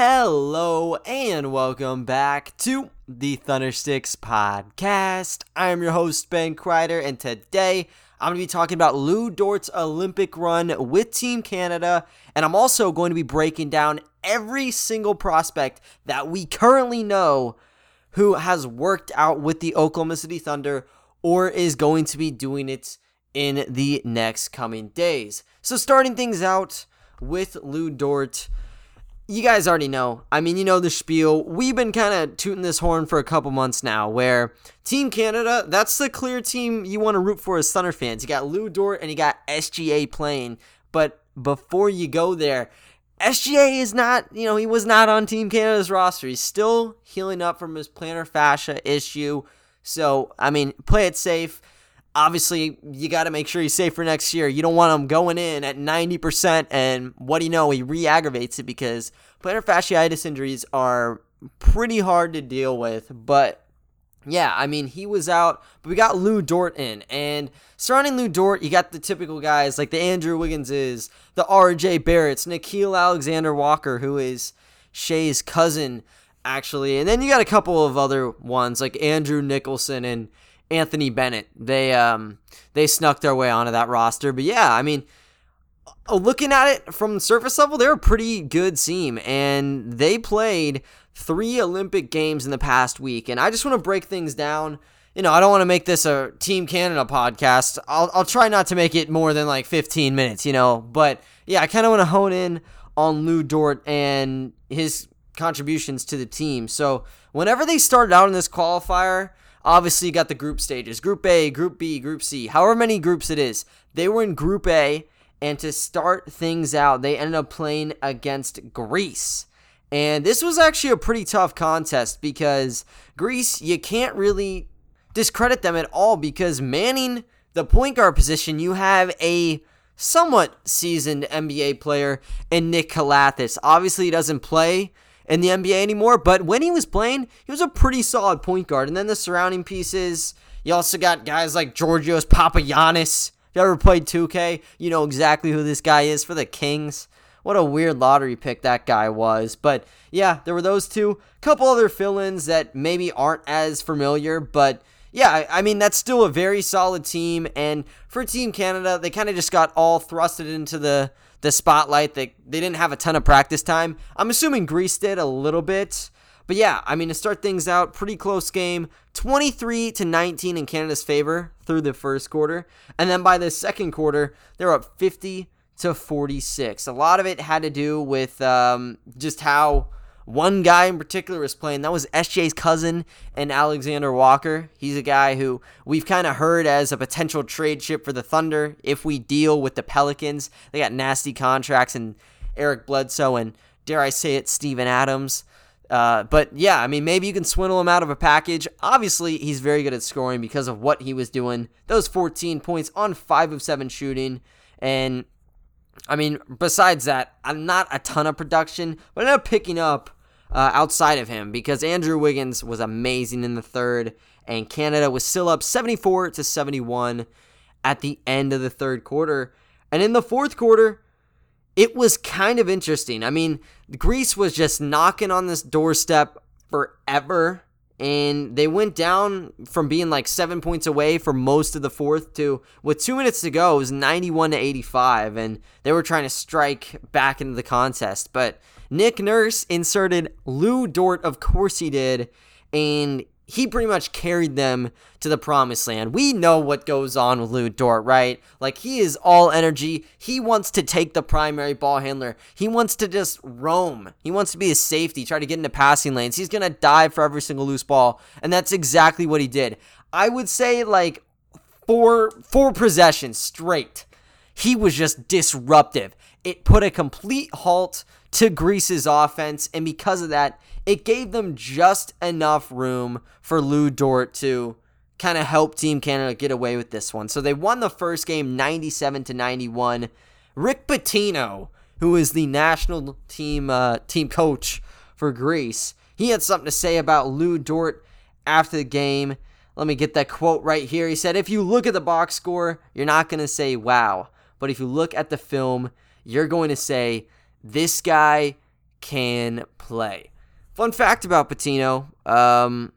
Hello and welcome back to the Thundersticks podcast. I am your host, Ben Kreider, and today I'm going to be talking about Lou Dort's Olympic run with Team Canada, and I'm also going to be breaking down every single prospect that we currently know who has worked out with the Oklahoma City Thunder or is going to be doing it in the next coming days. So, starting things out with Lou Dort you guys already know. I mean, you know the spiel. We've been kind of tooting this horn for a couple months now, where Team Canada, that's the clear team you want to root for as Thunder fans. You got Lou Dort and you got SGA playing. But before you go there, SGA is not, you know, he was not on Team Canada's roster. He's still healing up from his plantar fascia issue. So, I mean, play it safe obviously you got to make sure he's safe for next year. You don't want him going in at 90% and what do you know, he re-aggravates it because plantar fasciitis injuries are pretty hard to deal with, but yeah, I mean, he was out, but we got Lou Dort in. And surrounding Lou Dort, you got the typical guys like the Andrew Wigginses, the RJ Barretts, Nickeil Alexander Walker, who is Shay's cousin, actually. And then you got a couple of other ones like Andrew Nicholson and Anthony Bennett. They um they snuck their way onto that roster. But yeah, I mean, uh, looking at it from surface level, they're a pretty good team, and they played three Olympic games in the past week. And I just want to break things down. You know, I don't want to make this a Team Canada podcast. I'll, I'll try not to make it more than like 15 minutes, you know. But yeah, I kind of want to hone in on Lou Dort and his contributions to the team. So whenever they started out in this qualifier, Obviously, you got the group stages Group A, Group B, Group C, however many groups it is. They were in Group A, and to start things out, they ended up playing against Greece. And this was actually a pretty tough contest because Greece, you can't really discredit them at all because Manning, the point guard position, you have a somewhat seasoned NBA player in Nick Calathes. Obviously, he doesn't play in the NBA anymore, but when he was playing, he was a pretty solid point guard. And then the surrounding pieces, you also got guys like Georgios Papagiannis. If you ever played 2K, you know exactly who this guy is for the Kings. What a weird lottery pick that guy was. But yeah, there were those two. Couple other fill ins that maybe aren't as familiar, but yeah, I mean, that's still a very solid team. And for Team Canada, they kind of just got all thrusted into the the spotlight. They they didn't have a ton of practice time. I'm assuming Greece did a little bit. But yeah, I mean to start things out, pretty close game, 23 to 19 in Canada's favor through the first quarter, and then by the second quarter, they're up 50 to 46. A lot of it had to do with um, just how one guy in particular was playing. That was SJ's cousin and Alexander Walker. He's a guy who we've kind of heard as a potential trade chip for the Thunder if we deal with the Pelicans. They got nasty contracts and Eric Bledsoe and dare I say it, Steven Adams. Uh, but yeah, I mean, maybe you can swindle him out of a package. Obviously, he's very good at scoring because of what he was doing. Those 14 points on 5 of 7 shooting. And I mean, besides that, I'm not a ton of production, but I ended up picking up uh, outside of him because Andrew Wiggins was amazing in the third, and Canada was still up 74 to 71 at the end of the third quarter. And in the fourth quarter, it was kind of interesting. I mean, Greece was just knocking on this doorstep forever. And they went down from being like seven points away for most of the fourth to with two minutes to go, it was 91 to 85. And they were trying to strike back into the contest. But Nick Nurse inserted Lou Dort, of course he did, and he pretty much carried them to the promised land. We know what goes on with Lou Dort, right? Like he is all energy. He wants to take the primary ball handler. He wants to just roam. He wants to be a safety, try to get into passing lanes. He's gonna dive for every single loose ball, and that's exactly what he did. I would say like four four possessions straight. He was just disruptive. It put a complete halt to Greece's offense, and because of that, it gave them just enough room for Lou Dort to kind of help Team Canada get away with this one. So they won the first game 97 to 91. Rick Pitino, who is the national team uh, team coach for Greece, he had something to say about Lou Dort after the game. Let me get that quote right here. He said, If you look at the box score, you're not going to say wow. But if you look at the film, you're going to say, this guy can play. Fun fact about Pitino. Um,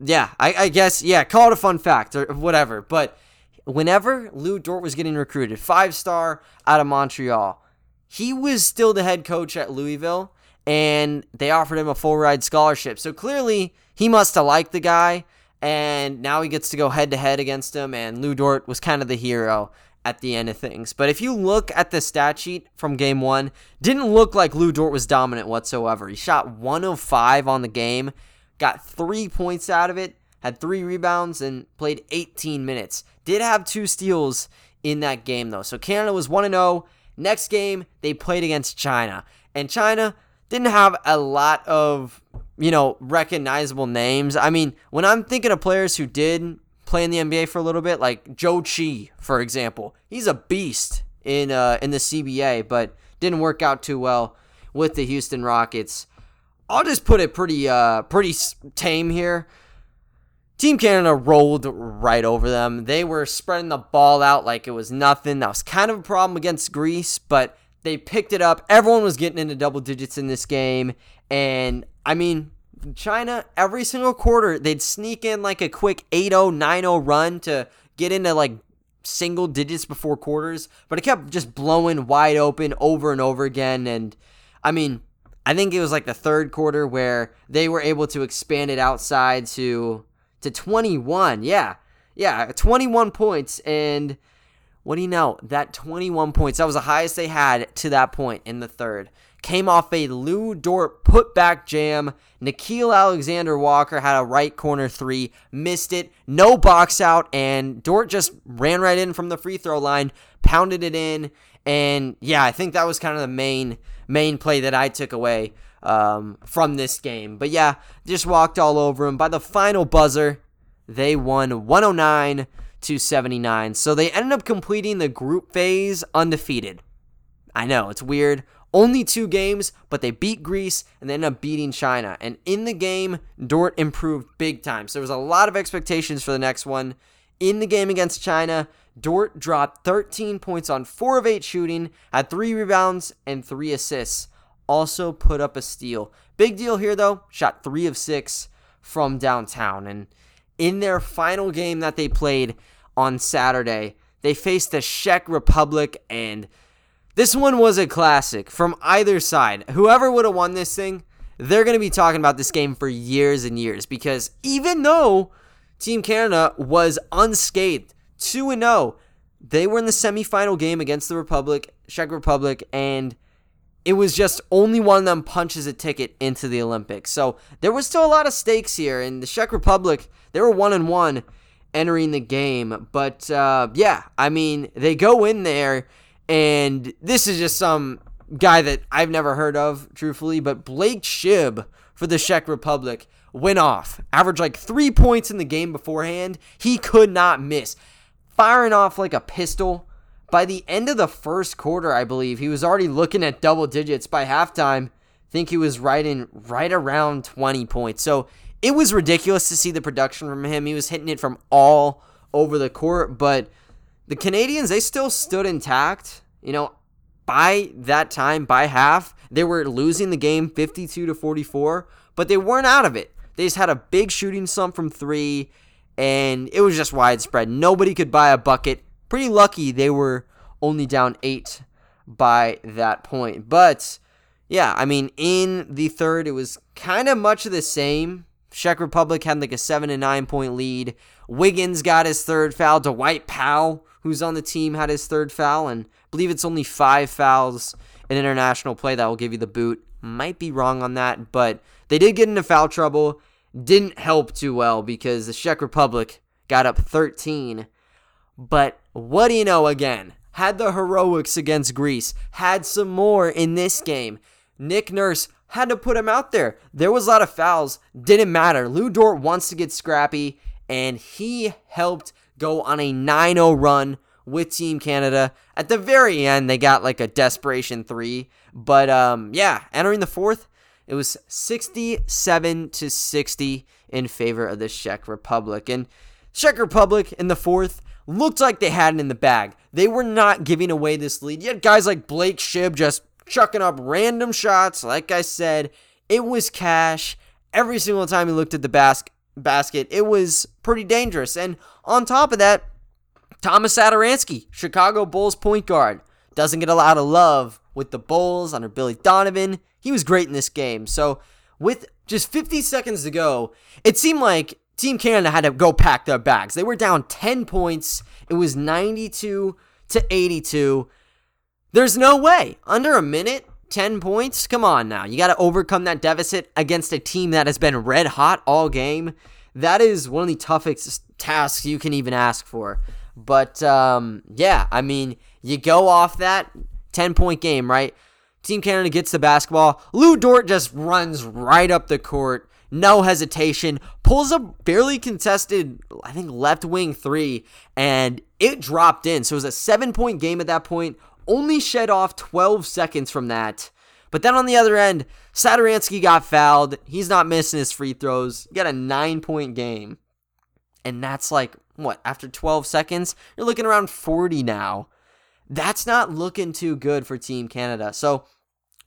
yeah, I, I guess, yeah, call it a fun fact or whatever. But whenever Lou Dort was getting recruited, five star out of Montreal, he was still the head coach at Louisville and they offered him a full ride scholarship. So clearly he must have liked the guy and now he gets to go head to head against him and Lou Dort was kind of the hero at the end of things. But if you look at the stat sheet from game 1, didn't look like Lou Dort was dominant whatsoever. He shot 105 on the game, got 3 points out of it, had 3 rebounds and played 18 minutes. Did have 2 steals in that game though. So Canada was 1 0 Next game, they played against China. And China didn't have a lot of, you know, recognizable names. I mean, when I'm thinking of players who did play in the NBA for a little bit, like Zhou Qi, for example, he's a beast in uh, in the CBA, but didn't work out too well with the Houston Rockets. I'll just put it pretty uh pretty tame here. Team Canada rolled right over them. They were spreading the ball out like it was nothing. That was kind of a problem against Greece, but they picked it up. Everyone was getting into double digits in this game. And I mean, China, every single quarter, they'd sneak in like a quick 8 0, 9 0 run to get into like single digits before quarters, but it kept just blowing wide open over and over again. And I mean, I think it was like the third quarter where they were able to expand it outside to to 21. Yeah. Yeah, 21 points. And what do you know? That 21 points, that was the highest they had to that point in the third. Came off a Lu Dort putback jam. Nickeil Alexander Walker had a right corner three, missed it, no box out, and Dort just ran right in from the free throw line, pounded it in, and yeah, I think that was kind of the main main play that I took away um, from this game. But yeah, just walked all over him. By the final buzzer, they won 109 to 79. So they ended up completing the group phase undefeated. I know, it's weird. Only two games, but they beat Greece and they ended up beating China. And in the game, Dort improved big time. So there was a lot of expectations for the next one. In the game against China, Dort dropped 13 points on 4 of 8 shooting, had 3 rebounds, and 3 assists also put up a steal. Big deal here, though, shot three of six from downtown. And in their final game that they played on Saturday, they faced the Czech Republic, and this one was a classic from either side. Whoever would have won this thing, they're going to be talking about this game for years and years because even though Team Canada was unscathed, 2 and 0, they were in the semifinal game against the Republic, Czech Republic, and it was just only one of them punches a ticket into the Olympics. So there was still a lot of stakes here. In the Czech Republic, they were one and one entering the game. But uh, yeah, I mean, they go in there, and this is just some guy that I've never heard of, truthfully. But Blake Schilb for the Czech Republic went off, averaged like three points in the game beforehand. He could not miss, firing off like a pistol by the end of the first quarter, I believe, he was already looking at double digits. By halftime, I think he was right in right around 20 points. So it was ridiculous to see the production from him. He was hitting it from all over the court, but the Canadians, they still stood intact. You know, by that time, by half, they were losing the game 52 to 44, but they weren't out of it. They just had a big shooting slump from three, and it was just widespread. Nobody could buy a bucket pretty lucky they were only down eight by that point. But yeah, I mean, in the third, it was kind of much of the same. Czech Republic had like a seven and nine point lead. Wiggins got his third foul. Dwight Powell, who's on the team, had his third foul, and I believe it's only five fouls in international play that will give you the boot. Might be wrong on that, but they did get into foul trouble. Didn't help too well because the Czech Republic got up 13 but what do you know again? Had the heroics against Greece, had some more in this game. Nick Nurse had to put him out there. There was a lot of fouls, didn't matter. Lu Dort wants to get scrappy, and he helped go on a 9 0 run with Team Canada. At the very end, they got like a desperation three. But um, yeah, entering the fourth, it was 67 to 60 in favor of the Czech Republic. And Czech Republic in the fourth, looked like they had it in the bag. They were not giving away this lead. You had guys like Blake Schilb just chucking up random shots. Like I said, it was cash. Every single time he looked at the bas- basket, it was pretty dangerous. And on top of that, Thomas Satoransky, Chicago Bulls point guard, doesn't get a lot of love with the Bulls under Billy Donovan. He was great in this game. So, with just 50 seconds to go, it seemed like Team Canada had to go pack their bags. They were down 10 points. It was 92 to 82. There's no way. Under a minute, 10 points? Come on now. You got to overcome that deficit against a team that has been red hot all game. That is one of the toughest tasks you can even ask for. But um, yeah, I mean, you go off that 10 point game, right? Team Canada gets the basketball. Lou Dort just runs right up the court, no hesitation, pulls a fairly contested, I think, left wing three, and it dropped in. So it was a seven point game at that point only shed off 12 seconds from that. But then on the other end, Satoransky got fouled. He's not missing his free throws. He got a nine point game. And that's like, what, after 12 seconds? You're looking around 40 now. That's not looking too good for Team Canada. So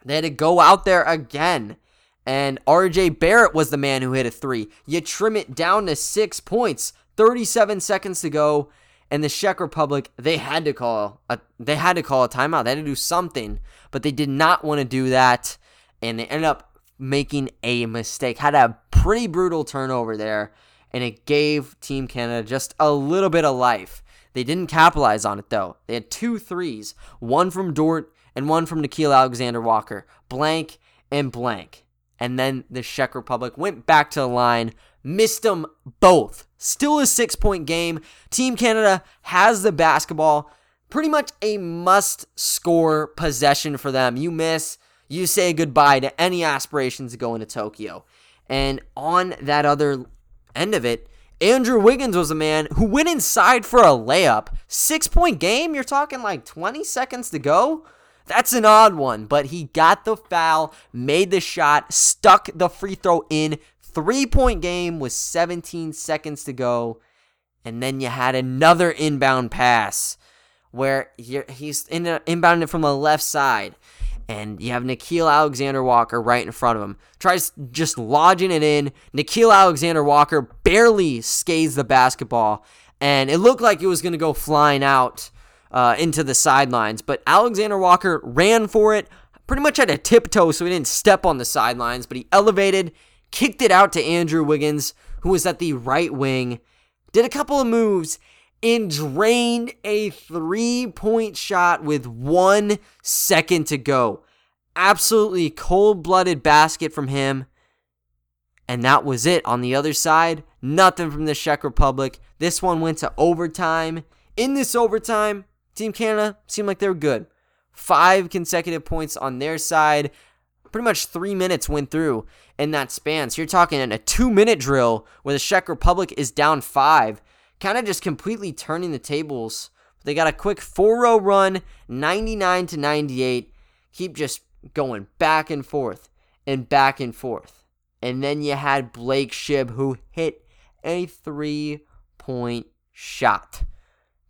they had to go out there again. And RJ Barrett was the man who hit a three. You trim it down to six points, 37 seconds to go and the Czech Republic they had to call a they had to call a timeout. They had to do something, but they did not want to do that, and they ended up making a mistake. Had a pretty brutal turnover there, and it gave Team Canada just a little bit of life. They didn't capitalize on it though. They had two threes, one from Dort and one from Nickeil Alexander Walker, blank and blank. And then the Czech Republic went back to the line, missed them both. Still a six point game. Team Canada has the basketball. Pretty much a must score possession for them. You miss, you say goodbye to any aspirations to go into Tokyo. And on that other end of it, Andrew Wiggins was a man who went inside for a layup. Six point game? You're talking like 20 seconds to go? That's an odd one, but he got the foul, made the shot, stuck the free throw in, three point game with 17 seconds to go. And then you had another inbound pass where he's in inbounding it from the left side. And you have Nickeil Alexander Walker right in front of him. Tries just lodging it in. Nickeil Alexander Walker barely skates the basketball. And it looked like it was going to go flying out uh, into the sidelines. But Alexander Walker ran for it. Pretty much had a tiptoe so he didn't step on the sidelines. But he elevated kicked it out to Andrew Wiggins, who was at the right wing, did a couple of moves, and drained a three point shot with one second to go. Absolutely cold blooded basket from him. And that was it. On the other side, nothing from the Czech Republic. This one went to overtime. In this overtime, Team Canada seemed like they were good. Five consecutive points on their side pretty much three minutes went through in that span. So you're talking a two minute drill where the Czech Republic is down five, kind of just completely turning the tables. They got a quick 4 0 run, 99 to 98. Keep just going back and forth and back and forth. And then you had Blake Schilb who hit a three point shot.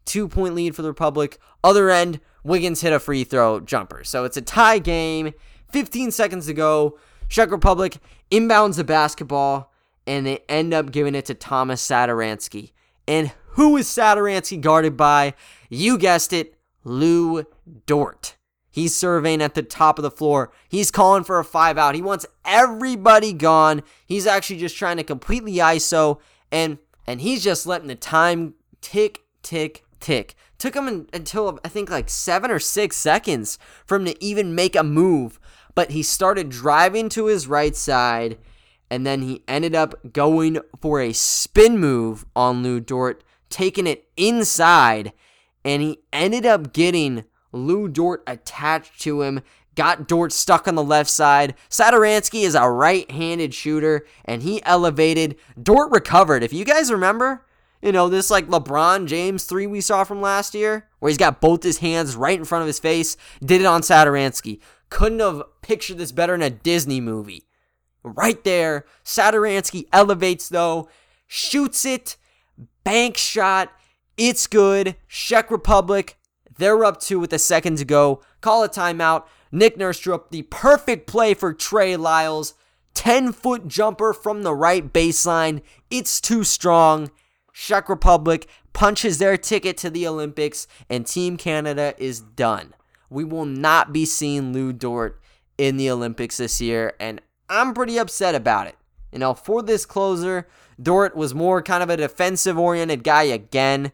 Two point lead for the Republic. Other end, Wiggins hit a free throw jumper. So it's a tie game. 15 seconds to go. Czech Republic inbounds the basketball, and they end up giving it to Thomas Satoransky. And who is Satoransky guarded by? You guessed it, Lou Dort. He's surveying at the top of the floor. He's calling for a five out. He wants everybody gone. He's actually just trying to completely ISO, and and he's just letting the time tick, tick, tick. Took him until I think like seven or six seconds for him to even make a move but he started driving to his right side and then he ended up going for a spin move on Lu Dort, taking it inside, and he ended up getting Lu Dort attached to him, got Dort stuck on the left side. Satoransky is a right handed shooter, and he elevated. Dort recovered. If you guys remember, you know, this like LeBron James three we saw from last year, where he's got both his hands right in front of his face, did it on Satoransky. Couldn't have pictured this better in a Disney movie. Right there, Satoransky elevates though, shoots it, bank shot. It's good. Czech Republic, They're up two with a second to go. Call a timeout. Nick Nurse drew up the perfect play for Trey Lyles. 10 foot jumper from the right baseline. It's too strong. Czech Republic punches their ticket to the Olympics, and Team Canada is done. We will not be seeing Lou Dort in the Olympics this year, and I'm pretty upset about it. You know, for this closer, Dort was more kind of a defensive oriented guy again.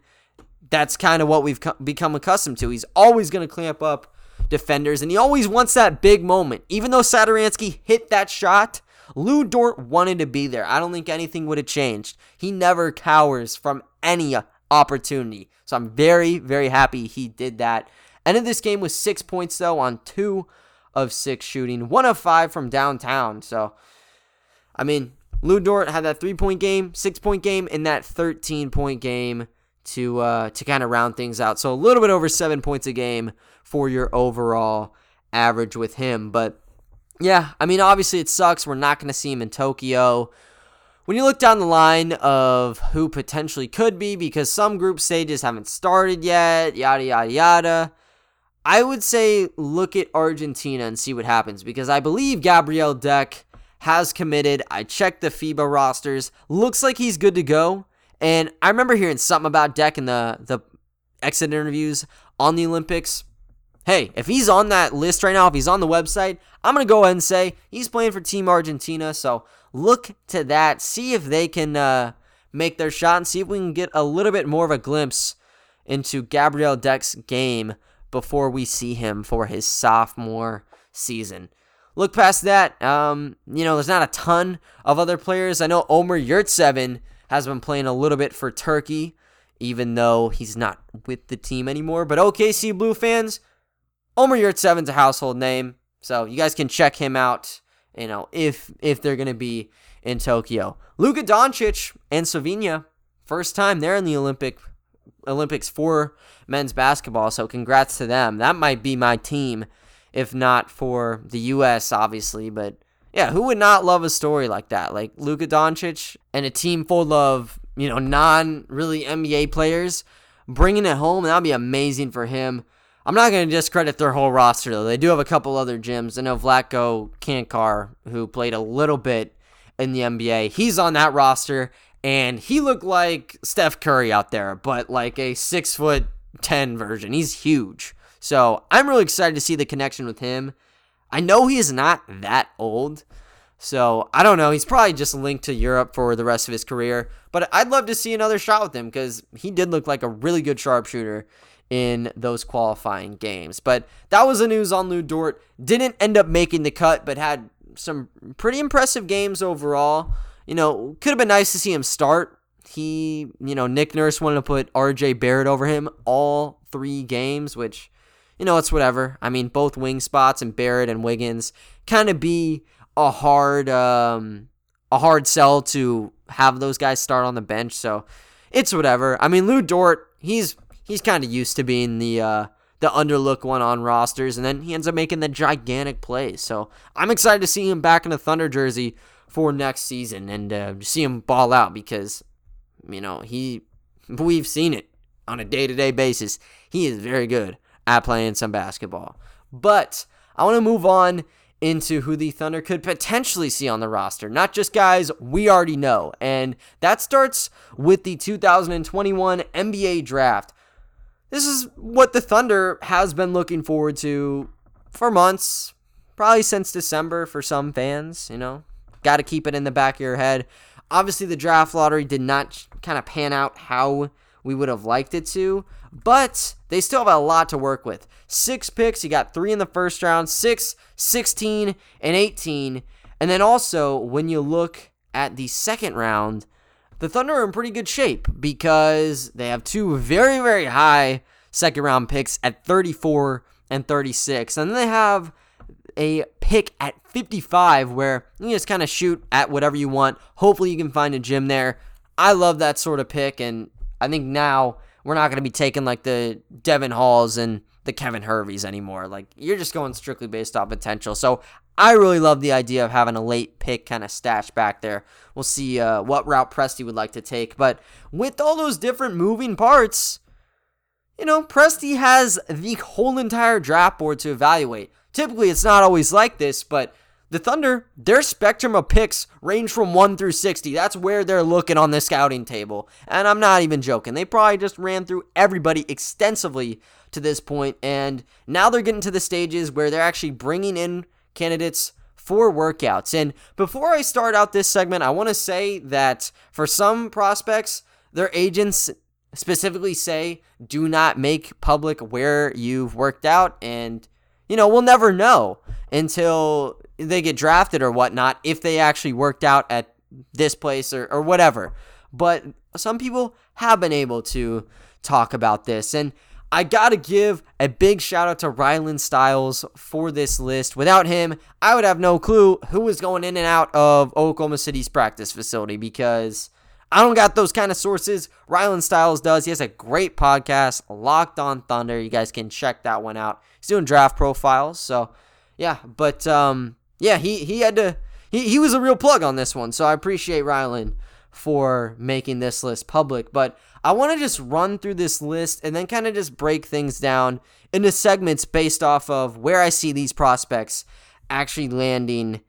That's kind of what we've become accustomed to. He's always going to clamp up defenders, and he always wants that big moment. Even though Satoransky hit that shot, Lou Dort wanted to be there. I don't think anything would have changed. He never cowers from any opportunity. So I'm very, very happy he did that. Ended this game with six points, though, on two of six shooting, one of five from downtown. So, I mean, Lu Dort had that three point game, six point game, and that 13 point game to uh, to kind of round things out. So a little bit over seven points a game for your overall average with him. But yeah, I mean, obviously it sucks. We're not going to see him in Tokyo. When you look down the line of who potentially could be, because some group stages haven't started yet, yada, yada, yada, I would say look at Argentina and see what happens, because I believe Gabriel Deck has committed. I checked the FIBA rosters. Looks like he's good to go. And I remember hearing something about Deck in the, the exit interviews on the Olympics hey, if he's on that list right now, if he's on the website, I'm going to go ahead and say he's playing for Team Argentina. So look to that. See if they can uh, make their shot and see if we can get a little bit more of a glimpse into Gabriel Deck's game before we see him for his sophomore season. Look past that, um, you know, there's not a ton of other players. I know Omer Yurtseven has been playing a little bit for Turkey, even though he's not with the team anymore. But OKC Blue fans, Omer Yurtseven's a household name, so you guys can check him out. You know, if if they're gonna be in Tokyo, Luka Doncic and Slovenia, first time they're in the Olympic Olympics for men's basketball. So congrats to them. That might be my team, if not for the U.S. obviously, but yeah, who would not love a story like that? Like Luka Doncic and a team full of you know non really NBA players bringing it home. That'd be amazing for him. I'm not going to discredit their whole roster, though. They do have a couple other gyms. I know Vlatko Cancar, who played a little bit in the NBA, he's on that roster, and he looked like Steph Curry out there, but like a six foot ten version. He's huge. So I'm really excited to see the connection with him. I know he is not that old. So I don't know. He's probably just linked to Europe for the rest of his career. But I'd love to see another shot with him because he did look like a really good sharpshooter in those qualifying games. But that was the news on Lu Dort. Didn't end up making the cut, but had some pretty impressive games overall. You know, could have been nice to see him start. He, you know, Nick Nurse wanted to put RJ Barrett over him all three games, which, you know, it's whatever. I mean, both wing spots and Barrett and Wiggins kind of be a hard, um, a hard sell to have those guys start on the bench. So it's whatever. I mean, Lou Dort, he's he's kind of used to being the uh, the underlook one on rosters, and then he ends up making the gigantic plays. So I'm excited to see him back in a Thunder jersey for next season and uh, see him ball out because you know he we've seen it on a day to day basis. He is very good at playing some basketball. But I want to move on into who the Thunder could potentially see on the roster. Not just guys we already know. And that starts with the 2021 NBA draft. This is what the Thunder has been looking forward to for months, probably since December for some fans, you know. Got to keep it in the back of your head. Obviously, the draft lottery did not kind of pan out how we would have liked it to, but they still have a lot to work with. Six picks, you got three in the first round, six, 16, and 18. And then also, when you look at the second round, the Thunder are in pretty good shape because they have two very, very high second round picks at 34 and 36. And they have a pick at 55 where you just kind of shoot at whatever you want. Hopefully, you can find a gym there. I love that sort of pick. And I think now we're not going to be taking like the Devon Halls and the Kevin Herveys anymore. Like, you're just going strictly based off potential. So I really love the idea of having a late pick kind of stash back there. We'll see uh, what route Presti would like to take. But with all those different moving parts, you know, Presti has the whole entire draft board to evaluate. Typically, it's not always like this, but the Thunder, their spectrum of picks range from 1 through 60. That's where they're looking on the scouting table. And I'm not even joking. They probably just ran through everybody extensively to this point, and now they're getting to the stages where they're actually bringing in candidates for workouts. And before I start out this segment, I want to say that for some prospects, their agents specifically say do not make public where you've worked out and you know we'll never know until they get drafted or whatnot if they actually worked out at this place or, or whatever but some people have been able to talk about this and I gotta give a big shout out to Rylan Stiles for this list. Without him, I would have no clue who was going in and out of Oklahoma City's practice facility because I don't got those kind of sources. Rylan Stiles does. He has a great podcast, Locked on Thunder. You guys can check that one out. He's doing draft profiles. So, yeah, but um, yeah, he he had to he, he was a real plug on this one. So I appreciate Rylan for making this list public. But I want to just run through this list and then kind of just break things down into segments based off of where I see these prospects actually landing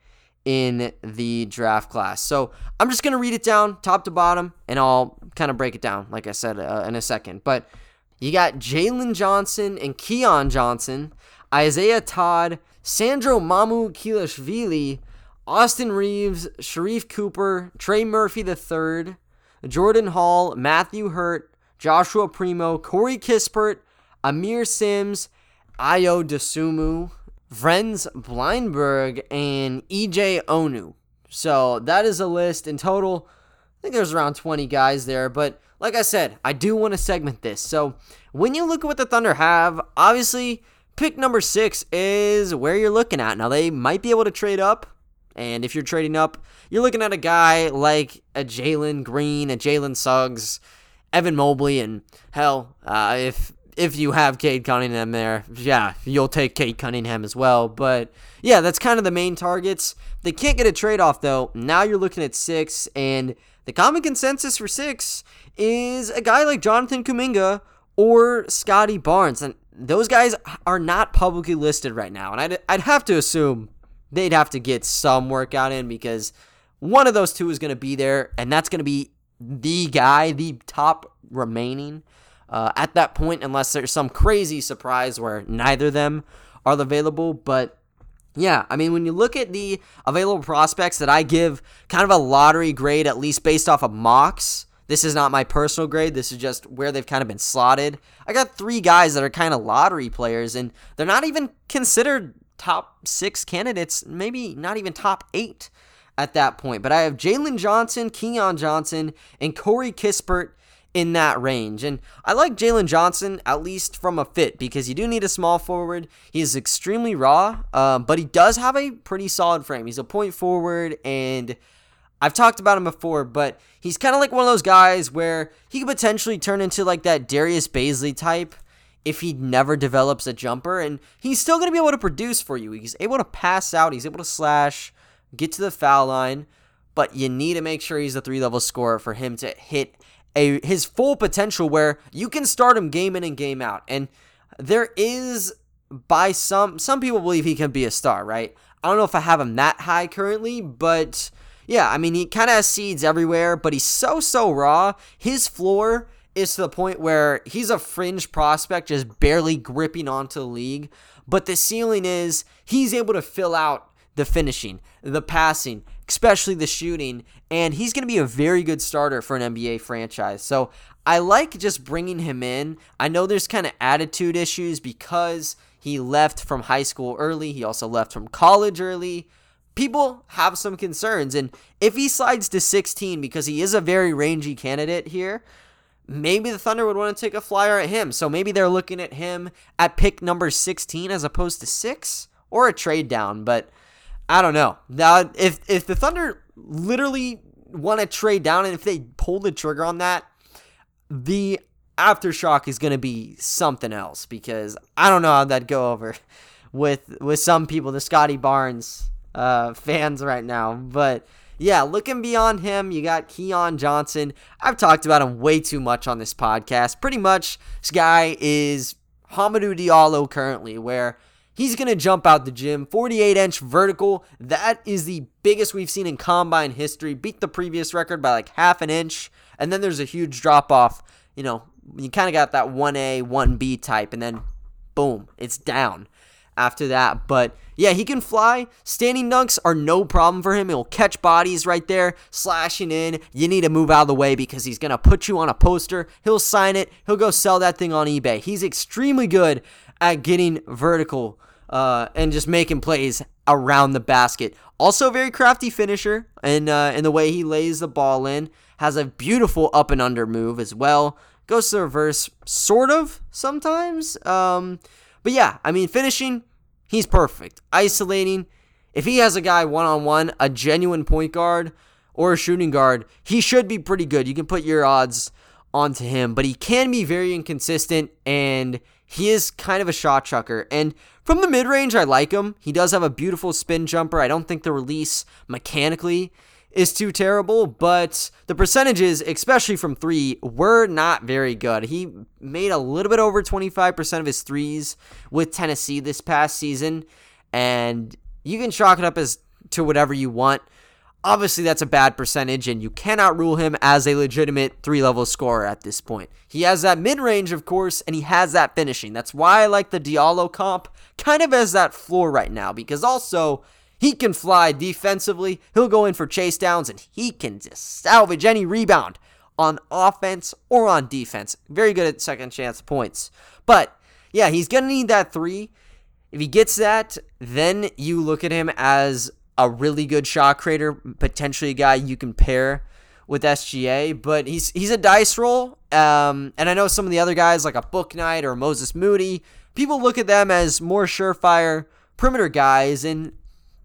in the draft class. So I'm just going to read it down top to bottom and I'll kind of break it down, like I said, uh, in a second. But you got Jalen Johnson and Keon Johnson, Isaiah Todd, Sandro Mamukelashvili, Austin Reaves, Sharife Cooper, Trey Murphy III, Jordan Hall, Matthew Hurt, Joshua Primo, Corey Kispert, Aamir Simms, Ayo Dosunmu, Vrenz Bleijenbergh, and EJ Onu. So that is a list in total. I think there's around 20 guys there, but like I said, I do want to segment this. So when you look at what the Thunder have, obviously pick number six is where you're looking at. Now they might be able to trade up, and if you're trading up, you're looking at a guy like a Jalen Green, a Jalen Suggs, Evan Mobley, and hell, uh, if if you have Cade Cunningham there, yeah, you'll take Cade Cunningham as well. But yeah, that's kind of the main targets. They can't get a trade off though. Now you're looking at six, and the common consensus for six is a guy like Jonathan Kuminga or Scottie Barnes. And those guys are not publicly listed right now. And I'd, I'd have to assume they'd have to get some workout in because one of those two is going to be there, and that's going to be the guy, the top remaining uh, at that point, unless there's some crazy surprise where neither of them are available. But yeah, I mean, when you look at the available prospects that I give kind of a lottery grade, at least based off of mocks, this is not my personal grade. This is just where they've kind of been slotted. I got three guys that are kind of lottery players, and they're not even considered top six candidates, maybe not even top eight at that point. But I have Jalen Johnson, Keon Johnson, and Corey Kispert in that range. And I like Jalen Johnson, at least from a fit, because you do need a small forward. He is extremely raw, um, but he does have a pretty solid frame. He's a point forward, and I've talked about him before, but he's kind of like one of those guys where he could potentially turn into like that Darius Bazley type if he never develops a jumper, and he's still going to be able to produce for you. He's able to pass out, he's able to slash, get to the foul line, but you need to make sure he's a three level scorer for him to hit a his full potential where you can start him game in and game out. And there is by some some people believe he can be a star, right? I don't know if I have him that high currently, but yeah, I mean he kind of has seeds everywhere, but he's so so raw. His floor is to the point where he's a fringe prospect just barely gripping onto the league, but the ceiling is he's able to fill out the finishing, the passing, especially the shooting, and he's going to be a very good starter for an NBA franchise. So I like just bringing him in. I know there's kind of attitude issues because he left from high school early, he also left from college early. People have some concerns, and if he slides to 16 because he is a very rangy candidate here, maybe the Thunder would want to take a flyer at him. So maybe they're looking at him at pick number 16 as opposed to 6 or a trade down, but I don't know. Now, if if the Thunder literally want to trade down, and if they pull the trigger on that, the aftershock is going to be something else because I don't know how that go over with with some people, the Scottie Barnes uh, fans right now. But yeah, looking beyond him, you got Keon Johnson. I've talked about him way too much on this podcast. Pretty much, this guy is Hamidou Diallo currently, where he's going to jump out the gym. 48 inch vertical. That is the biggest we've seen in combine history. Beat the previous record by like half an inch. And then there's a huge drop off. You know, you kind of got that 1A, 1B type, and then boom, it's down after that. But yeah, he can fly. Standing dunks are no problem for him. He'll catch bodies right there, slashing in. You need to move out of the way because he's going to put you on a poster. He'll sign it. He'll go sell that thing on eBay. He's extremely good at getting vertical uh, and just making plays around the basket. Also, very crafty finisher in, uh, in the way he lays the ball in. Has a beautiful up and under move as well. Goes to the reverse, sort of, sometimes. Um, but yeah, I mean, finishing, he's perfect. Isolating, if he has a guy one on one, a genuine point guard or a shooting guard, he should be pretty good. You can put your odds onto him, but he can be very inconsistent and he is kind of a shot chucker. And from the mid range, I like him. He does have a beautiful spin jumper. I don't think the release mechanically is too terrible, but the percentages, especially from three, were not very good. He made a little bit over 25% of his threes with Tennessee this past season, and you can chalk it up as to whatever you want. Obviously, that's a bad percentage, and you cannot rule him as a legitimate three level scorer at this point. He has that mid range, of course, and he has that finishing. That's why I like the Diallo comp kind of as that floor right now, because also he can fly defensively. He'll go in for chase downs and he can just salvage any rebound on offense or on defense. Very good at second chance points. But yeah, he's going to need that three. If he gets that, then you look at him as a really good shot creator, potentially a guy you can pair with SGA, but he's he's a dice roll. Um, and I know some of the other guys like a Bouknight or Moses Moody, people look at them as more surefire perimeter guys, and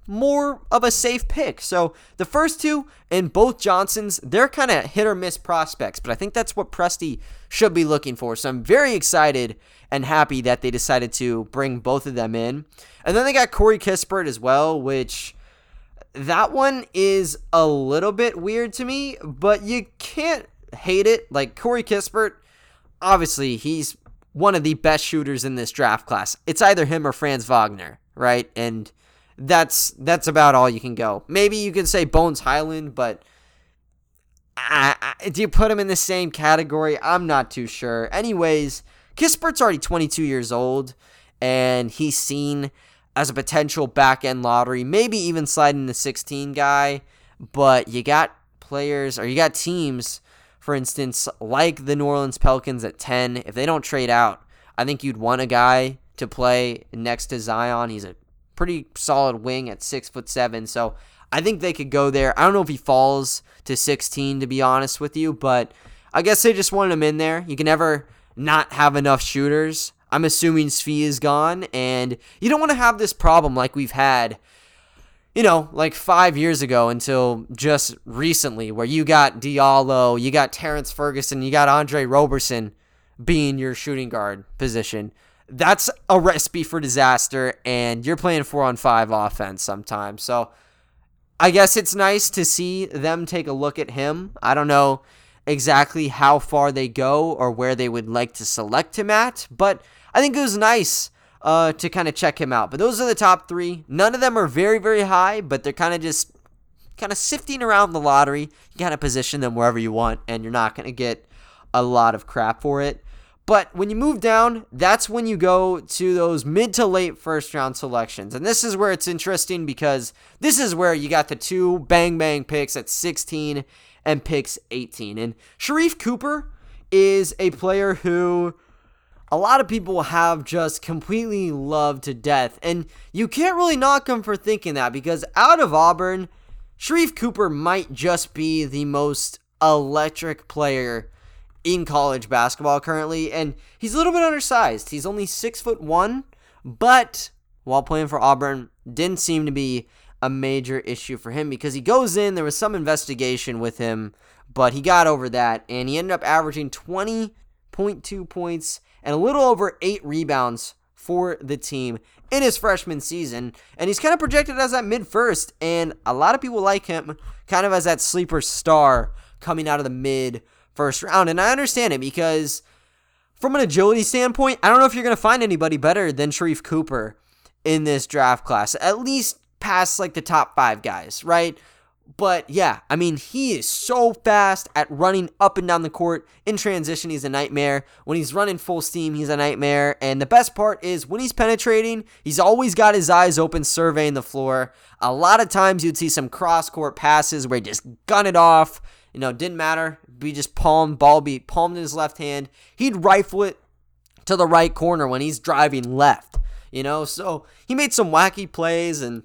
more of a safe pick. So the first two and both Johnsons, they're kind of hit or miss prospects, but I think that's what Presti should be looking for. So I'm very excited and happy that they decided to bring both of them in. And then they got Corey Kispert as well, which that one is a little bit weird to me, but you can't hate it. Like Corey Kispert, obviously he's one of the best shooters in this draft class. It's either him or Franz Wagner, right? And that's that's about all you can go. Maybe you can say Bones Hyland, but I, I, do you put him in the same category? I'm not too sure. Anyways, Kispert's already 22 years old, and he's seen as a potential back end lottery, maybe even sliding the 16 guy. But you got players or you got teams, for instance, like the New Orleans Pelicans at 10. If they don't trade out, I think you'd want a guy to play next to Zion. He's a pretty solid wing at six foot seven. So I think they could go there. I don't know if he falls to 16 to be honest with you, but I guess they just wanted him in there. You can never not have enough shooters. I'm assuming Svi is gone, and you don't want to have this problem like we've had, you know, like five years ago until just recently, where you got Diallo, you got Terrance Ferguson, you got Andre Roberson being your shooting guard position that's a recipe for disaster, and you're playing four on five offense sometimes. So I guess it's nice to see them take a look at him. I don't know exactly how far they go or where they would like to select him at, but I think it was nice uh, to kind of check him out. But those are the top three. None of them are very, very high, but they're kind of just kind of sifting around the lottery. You kind of position them wherever you want, and you're not going to get a lot of crap for it. But when you move down, that's when you go to those mid to late first round selections. And this is where it's interesting because this is where you got the two bang bang picks at 16 and picks 18. And Sharife Cooper is a player who a lot of people have just completely loved to death. And you can't really knock him for thinking that because out of Auburn, Sharife Cooper might just be the most electric player in college basketball currently, and he's a little bit undersized. He's only six foot one, but while playing for Auburn, didn't seem to be a major issue for him because he goes in. There was some investigation with him, but he got over that, and he ended up averaging 20.2 points and a little over eight rebounds for the team in his freshman season. And he's kind of projected as that mid first. And a lot of people like him kind of as that sleeper star coming out of the mid first round. And I understand it because from an agility standpoint, I don't know if you're going to find anybody better than Sharife Cooper in this draft class, at least past like the top five guys, right? But yeah, I mean, he is so fast at running up and down the court. In transition, he's a nightmare. When he's running full steam, he's a nightmare. And the best part is when he's penetrating, he's always got his eyes open, surveying the floor. A lot of times you'd see some cross court passes where he just gun it off. You know, didn't matter. Be just palm, ball be palmed in his left hand. He'd rifle it to the right corner when he's driving left. You know, so he made some wacky plays and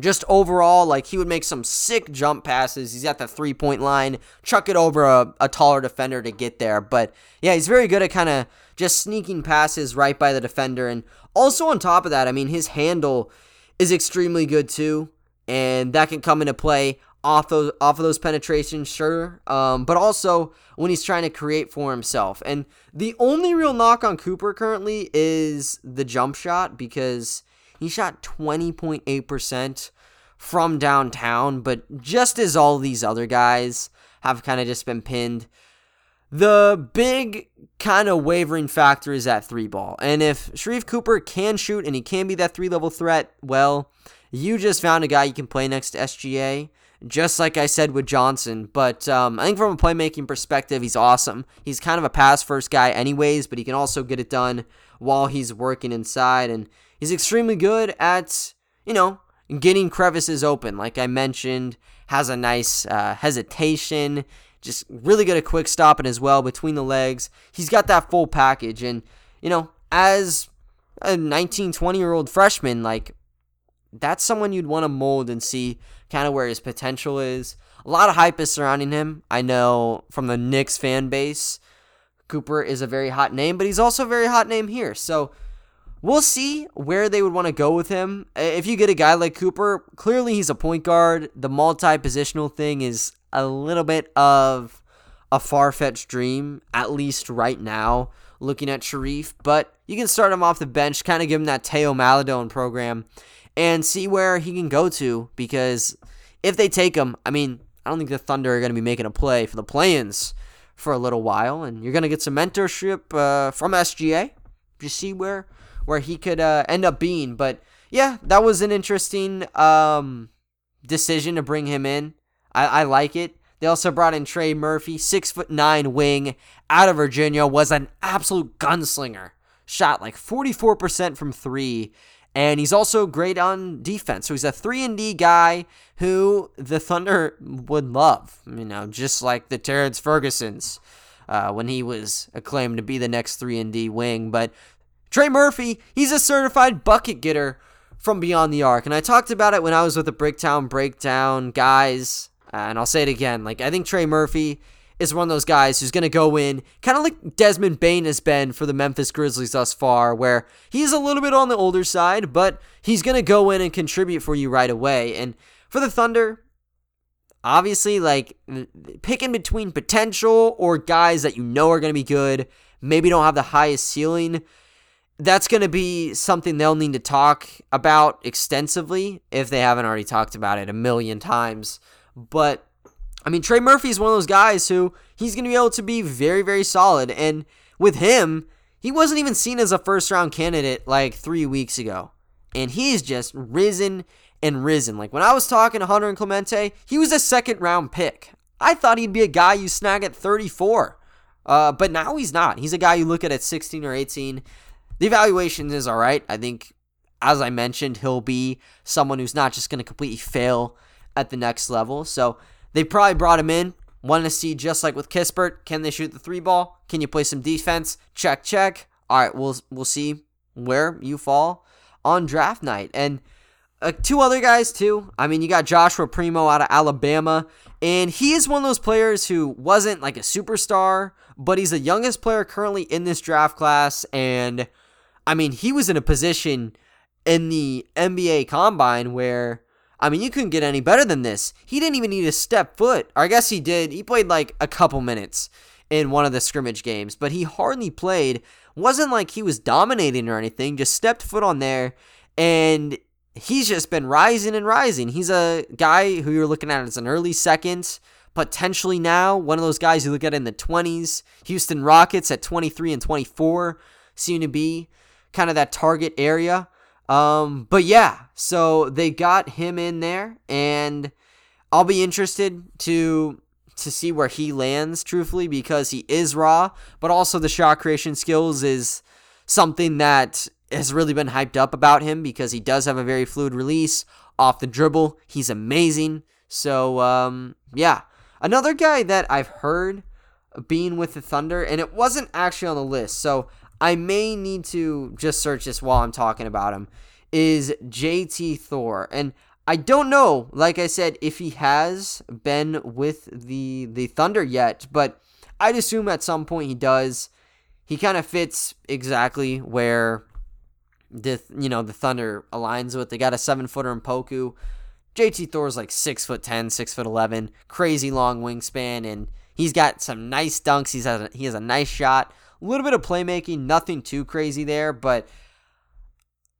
just overall, like he would make some sick jump passes. He's at the three point line, chuck it over a, a taller defender to get there. But yeah, he's very good at kind of just sneaking passes right by the defender. And also on top of that, I mean, his handle is extremely good too. And that can come into play off those off of those penetrations, sure. Um, but also when he's trying to create for himself. And the only real knock on Cooper currently is the jump shot because he shot 20.8% from downtown, but just as all these other guys have kind of just been pinned, the big kind of wavering factor is that three ball. And if Sharife Cooper can shoot and he can be that three level threat, well, you just found a guy you can play next to SGA just like I said with Johnson. But um, I think from a playmaking perspective, he's awesome. He's kind of a pass first guy, anyways, but he can also get it done while he's working inside. And He's extremely good at, you know, getting crevices open. Like I mentioned, has a nice uh, hesitation, just really good at quick stopping as well between the legs. He's got that full package. And, you know, as a 19, 20 year old freshman, like, that's someone you'd want to mold and see kind of where his potential is. A lot of hype is surrounding him. I know from the Knicks fan base, Cooper is a very hot name, but he's also a very hot name here. So We'll see where they would want to go with him. If you get a guy like Cooper, clearly he's a point guard. The multi positional thing is a little bit of a far fetched dream, at least right now, looking at Sharife. But you can start him off the bench, kind of give him that Theo Maledon program, and see where he can go to. Because if they take him, I mean, I don't think the Thunder are going to be making a play for the play ins for a little while. And you're going to get some mentorship uh, from SGA. Just see where where he could uh, end up being. But yeah, that was an interesting um, decision to bring him in. I, I like it. They also brought in Trey Murphy, six foot nine wing out of Virginia, was an absolute gunslinger. Shot like 44% from three, and he's also great on defense. So he's a three and D guy who the Thunder would love. You know, just like the Terrance Fergusons. Uh, when he was acclaimed to be the next 3 and D wing. But Trey Murphy, he's a certified bucket getter from beyond the arc. And I talked about it when I was with the Bricktown Breakdown guys. And I'll say it again. Like, I think Trey Murphy is one of those guys who's going to go in, kind of like Desmond Bane has been for the Memphis Grizzlies thus far, where he's a little bit on the older side, but he's going to go in and contribute for you right away. And for the Thunder, obviously, like, picking between potential or guys that you know are going to be good, maybe don't have the highest ceiling that's going to be something they'll need to talk about extensively if they haven't already talked about it a million times. But I mean, Trey Murphy is one of those guys who he's going to be able to be very, very solid. And with him, he wasn't even seen as a first round candidate like three weeks ago. And he's just risen and risen. Like when I was talking to Hunter and Clemente, he was a second round pick. I thought he'd be a guy you snag at 34. Uh, but now he's not. He's a guy you look at at 16 or 18 the evaluation is all right. I think, as I mentioned, he'll be someone who's not just going to completely fail at the next level. So they probably brought him in, wanted to see just like with Kispert, can they shoot the three ball? Can you play some defense? Check, check. All right, we'll we'll see where you fall on draft night. And uh, two other guys too. I mean, you got Joshua Primo out of Alabama, and he is one of those players who wasn't like a superstar, but he's the youngest player currently in this draft class, and I mean, he was in a position in the NBA combine where, I mean, you couldn't get any better than this. He didn't even need to step foot. Or I guess he did. He played like a couple minutes in one of the scrimmage games, but he hardly played. Wasn't like he was dominating or anything, just stepped foot on there and he's just been rising and rising. He's a guy who you're looking at as an early second, potentially now one of those guys you look at in the 20s. Houston Rockets at 23 and 24 seem to be kind of that target area. Um, but yeah, so they got him in there, and I'll be interested to to see where he lands, truthfully, because he is raw, but also the shot creation skills is something that has really been hyped up about him because he does have a very fluid release off the dribble. He's amazing. So um, yeah, another guy that I've heard being with the Thunder, and it wasn't actually on the list, so I may need to just search this while I'm talking about him. Is JT Thor, and I don't know, like I said, if he has been with the the Thunder yet, but I'd assume at some point he does. He kind of fits exactly where the you know the Thunder aligns with. They got a seven footer in Poku. JT Thor's like six foot ten, six foot eleven, crazy long wingspan, and he's got some nice dunks. He's has a, he has a nice shot, a little bit of playmaking, nothing too crazy there, but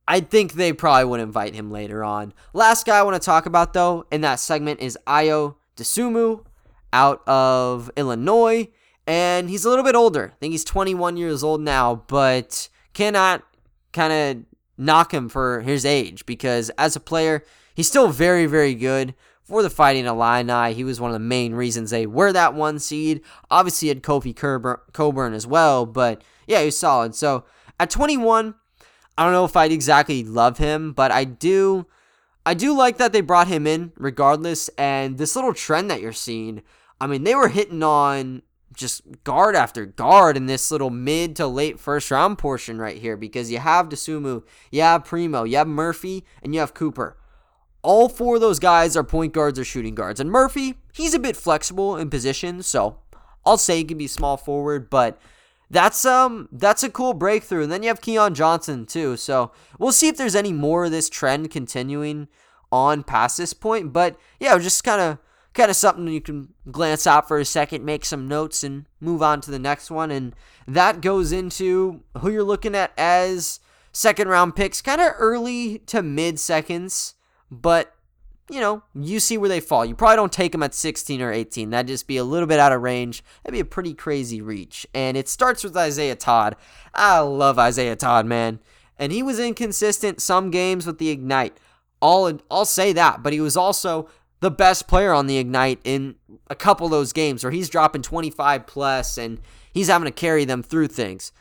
I think they probably would invite him later on. Last guy I want to talk about though in that segment is Ayo Dosunmu out of Illinois, and he's a little bit older. I think he's 21 years old now, but cannot kind of knock him for his age because as a player, he's still very, very good for the Fighting Illini. He was one of the main reasons they were that one seed. Obviously, had Kofi Cockburn as well, but yeah, he was solid. So at 21, I don't know if I'd exactly love him, but I do. I do like that they brought him in regardless, and this little trend that you're seeing. I mean, they were hitting on just guard after guard in this little mid to late first round portion right here because you have Dosunmu, you have Primo, you have Murphy, and you have Cooper. All four of those guys are point guards or shooting guards. And Murphy, he's a bit flexible in position, so I'll say he can be small forward, but that's um that's a cool breakthrough. And then you have Keon Johnson too. So we'll see if there's any more of this trend continuing on past this point. But yeah, just kind of kind of something you can glance out for a second, make some notes, and move on to the next one. And that goes into who you're looking at as second round picks, kind of early to mid seconds, but you know, you see where they fall. You probably don't take them at 16 or 18. That'd just be a little bit out of range. That'd be a pretty crazy reach. And it starts with Isaiah Todd. I love Isaiah Todd, man. And he was inconsistent some games with the Ignite. I'll, I'll say that, but he was also the best player on the Ignite in a couple of those games where he's dropping 25 plus and he's having to carry them through things.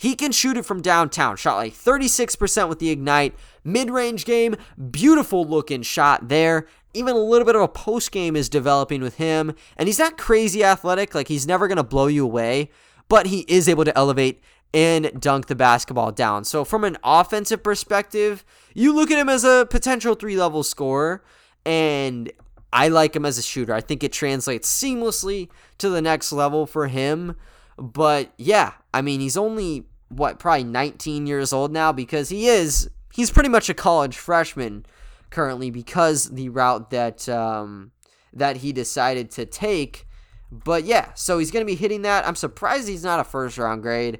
He can shoot it from downtown. Shot like 36% with the Ignite. Mid range game, beautiful looking shot there. Even a little bit of a post game is developing with him. And he's not crazy athletic, like he's never going to blow you away, but he is able to elevate and dunk the basketball down. So, from an offensive perspective, you look at him as a potential three level scorer. And I like him as a shooter. I think it translates seamlessly to the next level for him. But yeah, I mean, he's only what probably 19 years old now because he is he's pretty much a college freshman currently because the route that um, that he decided to take. But yeah, so he's going to be hitting that. I'm surprised he's not a first round grade.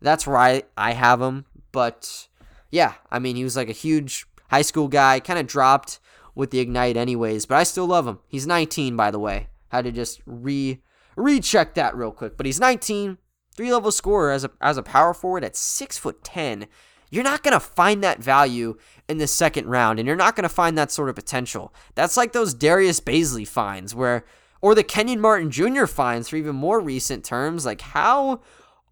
That's right, I have him. But yeah, I mean, he was like a huge high school guy, kind of dropped with the Ignite anyways, but I still love him. He's 19, by the way. Had to just re recheck that real quick. But he's 19, three level scorer as a as a power forward at six foot ten. You're not gonna find that value in the second round, and you're not gonna find that sort of potential. That's like those Darius Bazley finds where or the Kenyon Martin Jr. finds for even more recent terms. Like how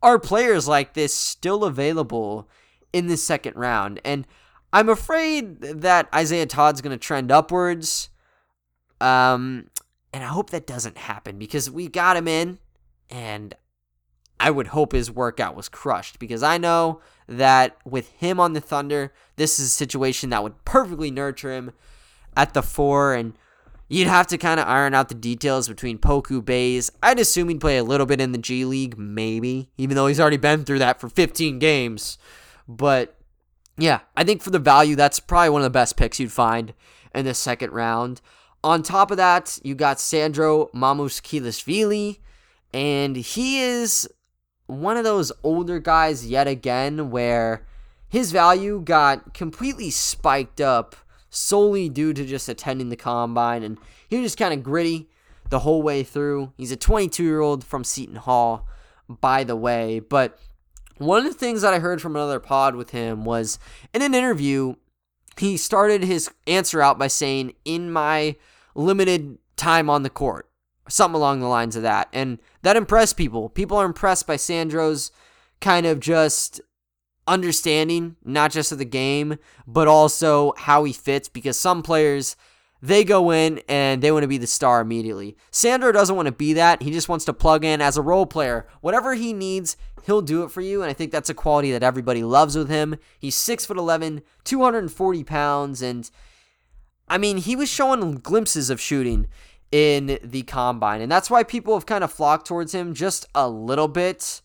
are players like this still available in the second round? And I'm afraid that Isaiah Todd's to trend upwards. Um, and I hope that doesn't happen because we got him in, and I would hope his workout was crushed because I know that with him on the Thunder, this is a situation that would perfectly nurture him at the four, and you'd have to kind of iron out the details between Poku Bays. I'd assume he'd play a little bit in the G League, maybe, even though he's already been through that for 15 games. But yeah, I think for the value, that's probably one of the best picks you'd find in the second round. On top of that, you got Sandro Mamus Mamukelashvili And he is one of those older guys yet again where his value got completely spiked up solely due to just attending the combine and he was just kind of gritty the whole way through. He's a 22 year old from Seton Hall, by the way. But one of the things that I heard from another pod with him was in an interview, he started his answer out by saying, In my limited time on the court, something along the lines of that. And that impressed people. People are impressed by Sandro's kind of just understanding, not just of the game, but also how he fits because some players they go in and they want to be the star immediately. Sandro doesn't want to be that. He just wants to plug in as a role player. Whatever he needs, he'll do it for you. And I think that's a quality that everybody loves with him. He's six foot eleven, 240 pounds, and I mean, he was showing glimpses of shooting in the combine, and that's why people have kind of flocked towards him just a little bit.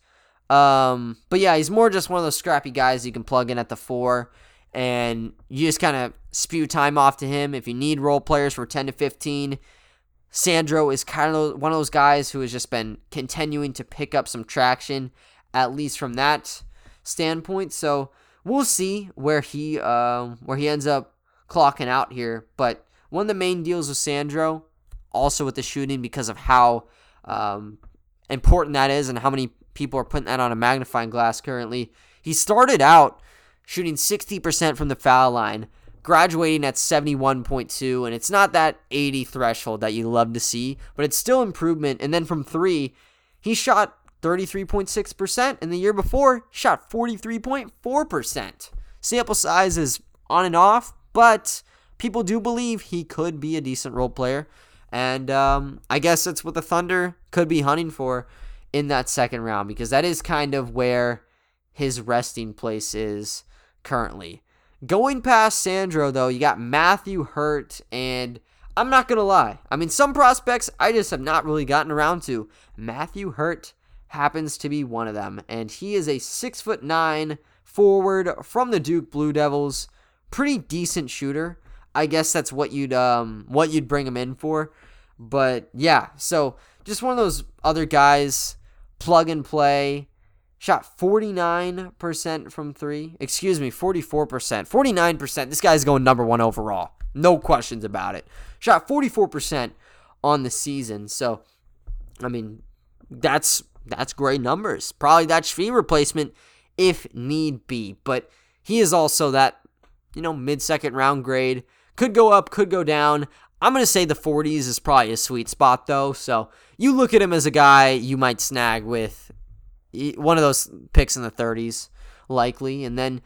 Um, but yeah, he's more just one of those scrappy guys you can plug in at the four, and you just kind of spew time off to him. If you need role players for 10 to 15, Sandro is kind of one of those guys who has just been continuing to pick up some traction, at least from that standpoint. So we'll see where he um, where he ends up clocking out here. But one of the main deals with Sandro also with the shooting because of how um, important that is and how many people are putting that on a magnifying glass currently. He started out shooting 60% from the foul line, graduating at 71.2, and it's not that 80 threshold that you love to see, but it's still improvement. And then from three, he shot 33.6%, and the year before, shot 43.4%. Sample size is on and off, but people do believe he could be a decent role player. And um, I guess that's what the Thunder could be hunting for in that second round because that is kind of where his resting place is currently. Going past Sandro, though, you got Matthew Hurt, and I'm not going to lie. I mean, some prospects I just have not really gotten around to. Matthew Hurt happens to be one of them, and he is a six foot nine forward from the Duke Blue Devils. Pretty decent shooter. I guess that's what you'd um what you'd bring him in for. But yeah, so just one of those other guys, plug and play. Shot 49% from three. Excuse me, 44%. 49%. This guy's going number one overall. No questions about it. Shot 44% on the season. So, I mean, that's that's great numbers. Probably that Svi replacement if need be. But he is also that, you know, mid second round grade could go up, could go down. I'm going to say the 40s is probably a sweet spot, though. So you look at him as a guy you might snag with one of those picks in the 30s, likely. And then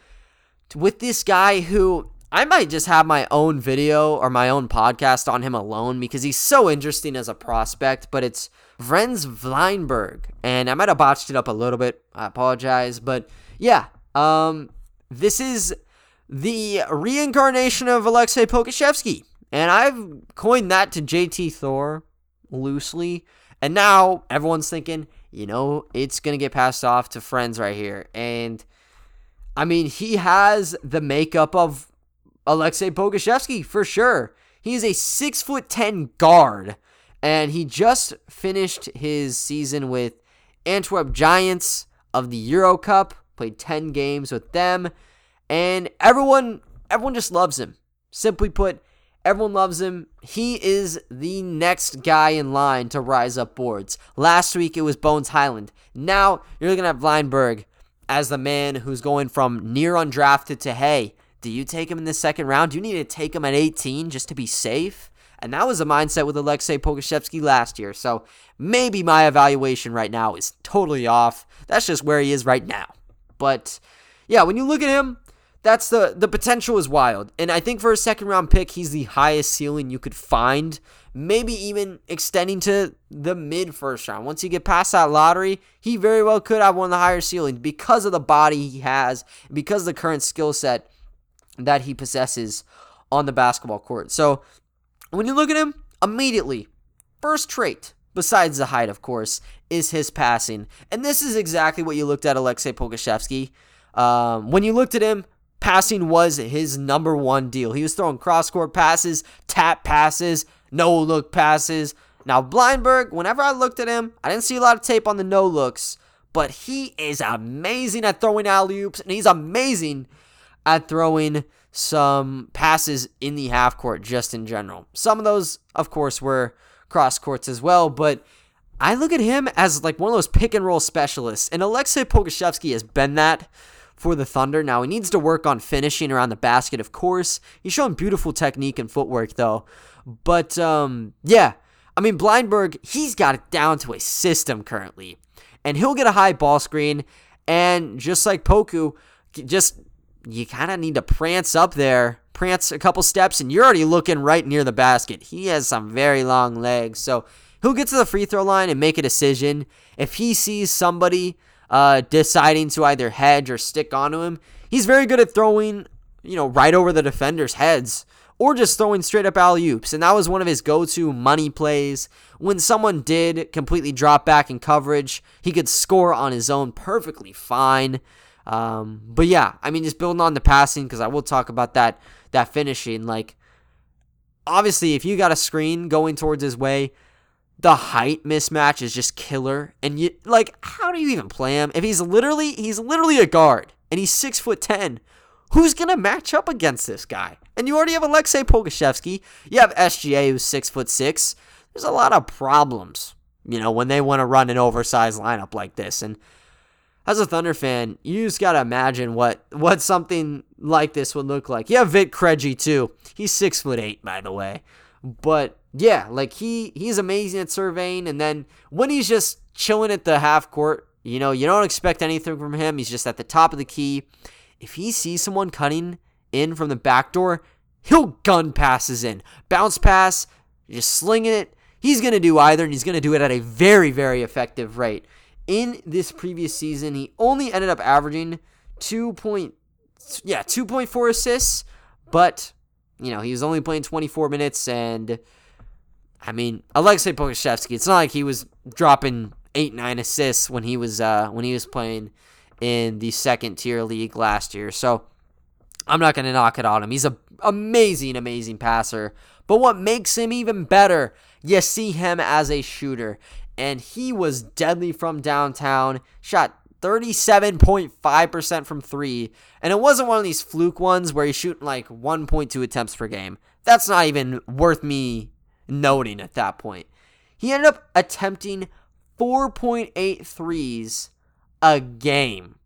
with this guy who I might just have my own video or my own podcast on him alone because he's so interesting as a prospect, but it's Vrenz Bleijenbergh. And I might have botched it up a little bit. I apologize. But yeah, um, this is the reincarnation of Alexei Pokusevski. And I've coined that to JT Thor loosely. And now everyone's thinking, you know, it's going to get passed off to friends right here. And I mean, he has the makeup of Alexei Pokusevski for sure. He's a six foot ten guard, and he just finished his season with Antwerp Giants of the Euro Cup. Played ten games with them and everyone everyone just loves him. Simply put, everyone loves him. He is the next guy in line to rise up boards. Last week it was Bones Hyland. Now you're looking at Bleijenbergh as the man who's going from near undrafted to hey, do you take him in the second round? Do you need to take him at 18 just to be safe? And that was the mindset with Alexei Pokusevski last year. So maybe my evaluation right now is totally off. That's just where he is right now. But yeah, when you look at him, that's the the potential is wild. And I think for a second round pick, he's the highest ceiling you could find. Maybe even extending to the mid first round. Once you get past that lottery, he very well could have one of the higher ceilings because of the body he has, because the current skill set that he possesses on the basketball court. So when you look at him, immediately, first trait, besides the height, of course, is his passing. And this is exactly what you looked at Alexei Pokusevski. Um, when you looked at him, Passing was his number one deal. He was throwing cross court passes, tap passes, no look passes. Now, Bleijenbergh, whenever I looked at him, I didn't see a lot of tape on the no looks, but he is amazing at throwing alley oops, and he's amazing at throwing some passes in the half court just in general. Some of those, of course, were cross courts as well, but I look at him as like one of those pick and roll specialists, and Alexei Pokusevski has been that for the Thunder. Now he needs to work on finishing around the basket, of course. He's showing beautiful technique and footwork though. But um, yeah, I mean Bleijenbergh, he's got it down to a system currently, and he'll get a high ball screen, and just like Poku, just you kind of need to prance up there, prance a couple steps, and you're already looking right near the basket. He has some very long legs, so he'll get to the free throw line and make a decision. If he sees somebody uh, deciding to either hedge or stick onto him, he's very good at throwing, you know, right over the defender's heads or just throwing straight up alley oops. And that was one of his go to money plays. When someone did completely drop back in coverage, he could score on his own perfectly fine. Um, but yeah, I mean, just building on the passing because I will talk about that that finishing. Like, obviously, if you got a screen going towards his way, the height mismatch is just killer. And you like, how do you even play him if he's literally he's literally a guard and he's six foot ten? Who's gonna match up against this guy? And you already have Alexei Pokusevski. You have SGA who's six foot six. There's a lot of problems, you know, when they want to run an oversized lineup like this. And as a Thunder fan, you just gotta imagine what what something like this would look like. You have Vit Krejci too. He's six foot eight, by the way. But yeah, like he he's amazing at surveying, and then when he's just chilling at the half court, you know, you don't expect anything from him. He's just at the top of the key. If he sees someone cutting in from the back door, he'll gun passes in, bounce pass, just slinging it. He's gonna do either, and he's gonna do it at a very very effective rate. In this previous season, he only ended up averaging two point yeah two point four assists, but you know he was only playing 24 minutes and I mean, Alexei Pokusevski. It's not like he was dropping eight, nine assists when he was uh, when he was playing in the second tier league last year. So I'm not going to knock it on him. He's a amazing, amazing passer. But what makes him even better, you see him as a shooter, and he was deadly from downtown. Shot 37.5% from three, and it wasn't one of these fluke ones where he's shooting like 1.2 attempts per game. That's not even worth me noting at that point. He ended up attempting 4.8 threes a game.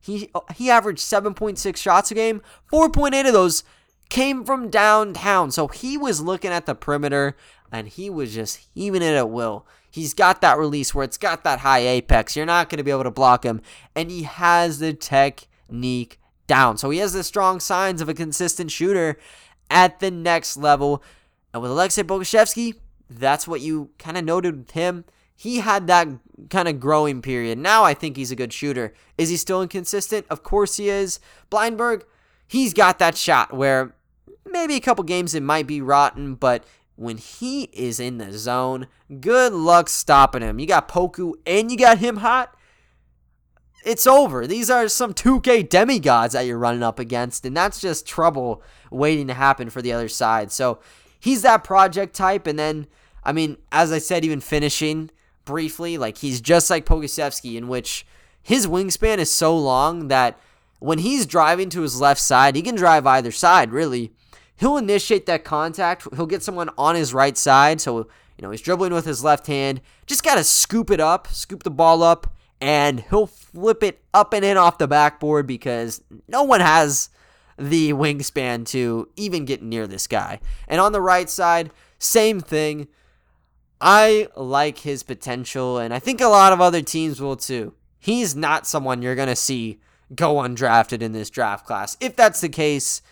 He he averaged 7.6 shots a game. 4.8 of those came from downtown. So he was looking at the perimeter and he was just heaving it at will. He's got that release where it's got that high apex. You're not going to be able to block him. And he has the technique down. So he has the strong signs of a consistent shooter at the next level. And with Alexei Pokusevski, that's what you kind of noted with him. He had that kind of growing period. Now I think he's a good shooter. Is he still inconsistent? Of course he is. Bleijenbergh, he's got that shot where maybe a couple games it might be rotten, but when he is in the zone, good luck stopping him. You got Poku and you got him hot. It's over. These are some 2K demigods that you're running up against, and that's just trouble waiting to happen for the other side. So he's that project type. And then, I mean, as I said, even finishing briefly, like he's just like Pokusevski, in which his wingspan is so long that when he's driving to his left side, he can drive either side, really. He'll initiate that contact. He'll get someone on his right side. So, you know, he's dribbling with his left hand. Just got to scoop it up, scoop the ball up, and he'll flip it up and in off the backboard because no one has the wingspan to even get near this guy. And on the right side, same thing. I like his potential, and I think a lot of other teams will too. He's not someone you're going to see go undrafted in this draft class. If that's the case,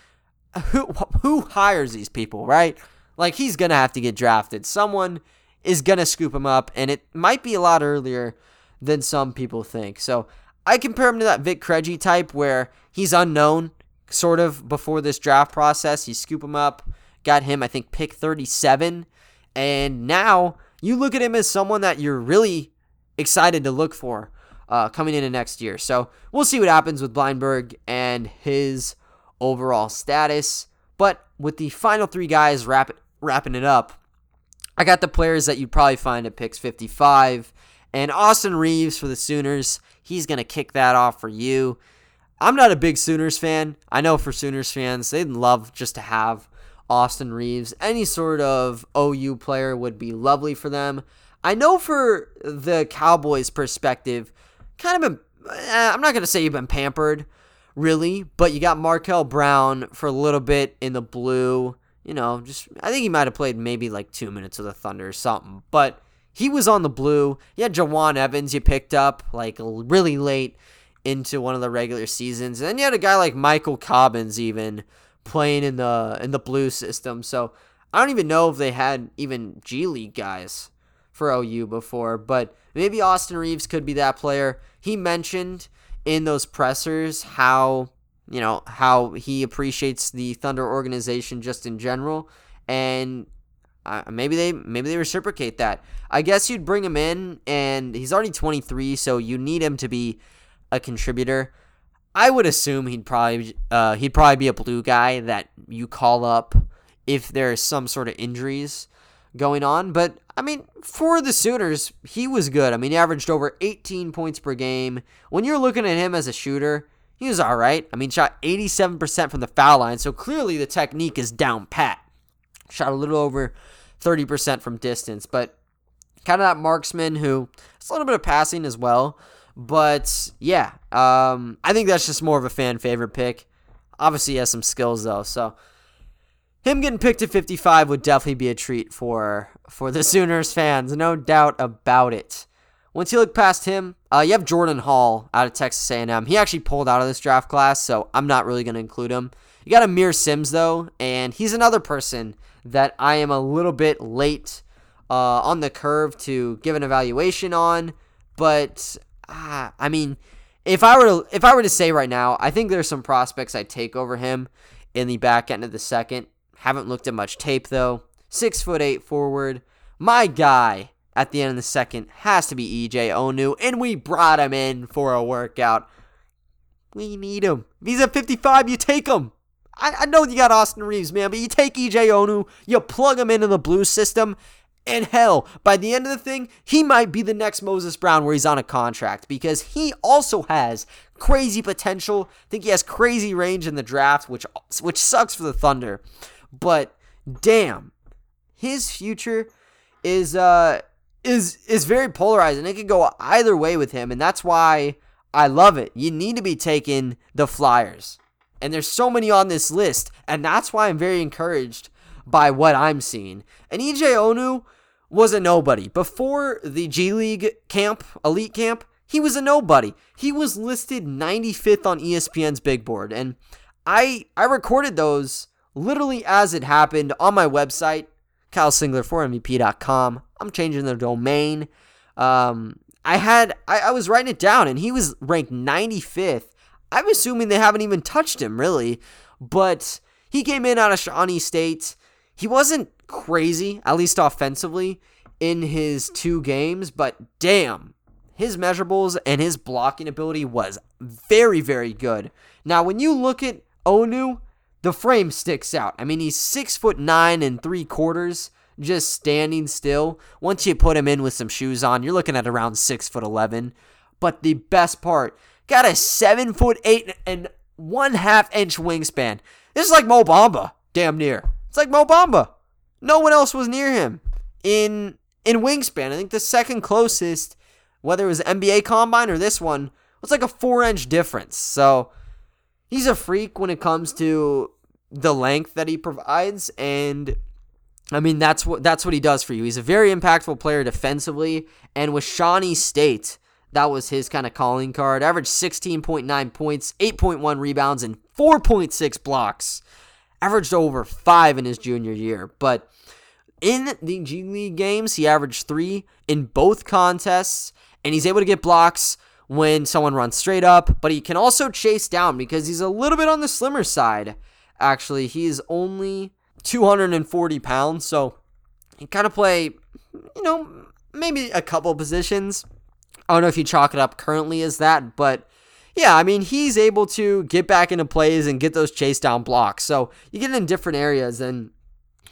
who who hires these people, right? Like he's going to have to get drafted. Someone is going to scoop him up, and it might be a lot earlier than some people think. So I compare him to that Vit Krejci type where he's unknown sort of before this draft process. You scoop him up, got him, I think, pick 37. And now you look at him as someone that you're really excited to look for uh, coming into next year. So we'll see what happens with Bleijenbergh and his overall status. But with the final three guys wrap, wrapping it up, I got the players that you'd probably find at picks 55. And Austin Reaves for the Sooners, he's going to kick that off for you. I'm not a big Sooners fan. I know for Sooners fans, they'd love just to have Austin Reaves. Any sort of OU player would be lovely for them. I know for the Cowboys' perspective, kind of, been, eh, I'm not going to say you've been pampered, really, but you got Markel Brown for a little bit in the blue. You know, just I think he might have played maybe like two minutes of the Thunder or something, but he was on the blue. You had Jawun Evans you picked up like really late into one of the regular seasons, and then you had a guy like Michael Cobbins even playing in the in the blue system. So I don't even know if they had even G League guys for OU before, but maybe Austin Reaves could be that player. He mentioned in those pressers how you know how he appreciates the Thunder organization just in general, and uh, maybe they maybe they reciprocate that. I guess you'd bring him in, and he's already 23, so you need him to be a contributor. I would assume he'd probably uh, he'd probably be a blue guy that you call up if there's some sort of injuries going on. But I mean, for the Sooners, he was good. I mean, he averaged over 18 points per game. When you're looking at him as a shooter, he was all right. I mean, shot 87% from the foul line, so clearly the technique is down pat. Shot a little over 30% from distance, but kind of that marksman who it's a little bit of passing as well. But yeah, um, I think that's just more of a fan favorite pick. Obviously, he has some skills though, so him getting picked at 55 would definitely be a treat for for the Sooners fans, no doubt about it. Once you look past him, uh, you have Jordan Hall out of Texas A&M. He actually pulled out of this draft class, so I'm not really going to include him. You got Aamir Simms though, and he's another person that I am a little bit late uh, on the curve to give an evaluation on, but uh, I mean, if I were to if I were to say right now, I think there's some prospects I'd take over him in the back end of the second. Haven't looked at much tape though. Six foot eight forward. My guy at the end of the second has to be EJ Onu, and we brought him in for a workout. We need him. If he's at 55, you take him. I, I know you got Austin Reaves, man, but you take EJ Onu, you plug him into the blue system, and hell, by the end of the thing, he might be the next Moses Brown where he's on a contract because he also has crazy potential. I think he has crazy range in the draft, which which sucks for the Thunder. But damn, his future is uh is is very polarizing. It could go either way with him, and that's why I love it. You need to be taking the Flyers. And there's so many on this list, and that's why I'm very encouraged by what I'm seeing. And EJ Onu was a nobody. Before the G League camp, elite camp, he was a nobody. He was listed 95th on ESPN's big board. And I I recorded those literally as it happened on my website, KyleSingler4MVP.com. I'm changing the domain. Um, I had I, I was writing it down, and he was ranked 95th. I'm assuming they haven't even touched him really, but he came in out of Shawnee State. He wasn't crazy, at least offensively, in his two games, but damn, his measurables and his blocking ability was very, very good. Now, when you look at Onu, the frame sticks out. I mean, he's six foot nine and three quarters, just standing still. Once you put him in with some shoes on, you're looking at around six foot eleven. But the best part, got a seven foot eight and one half inch wingspan. This is like Mo Bamba, damn near. It's like Mo Bamba. No one else was near him in in wingspan. I think the second closest, whether it was NBA Combine or this one, was like a four inch difference. So he's a freak when it comes to the length that he provides and I mean that's what that's what he does for you. He's a very impactful player defensively and with Shawnee State that was his kind of calling card. Averaged 16.9 points, 8.1 rebounds and 4.6 blocks. Averaged over 5 in his junior year, but in the G League games, he averaged 3 in both contests and he's able to get blocks when someone runs straight up, but he can also chase down because he's a little bit on the slimmer side actually. He's only 240 pounds, so he kind of play, you know, maybe a couple positions. I don't know if you chalk it up currently as that, but yeah, I mean, he's able to get back into plays and get those chase down blocks. So you get in different areas, and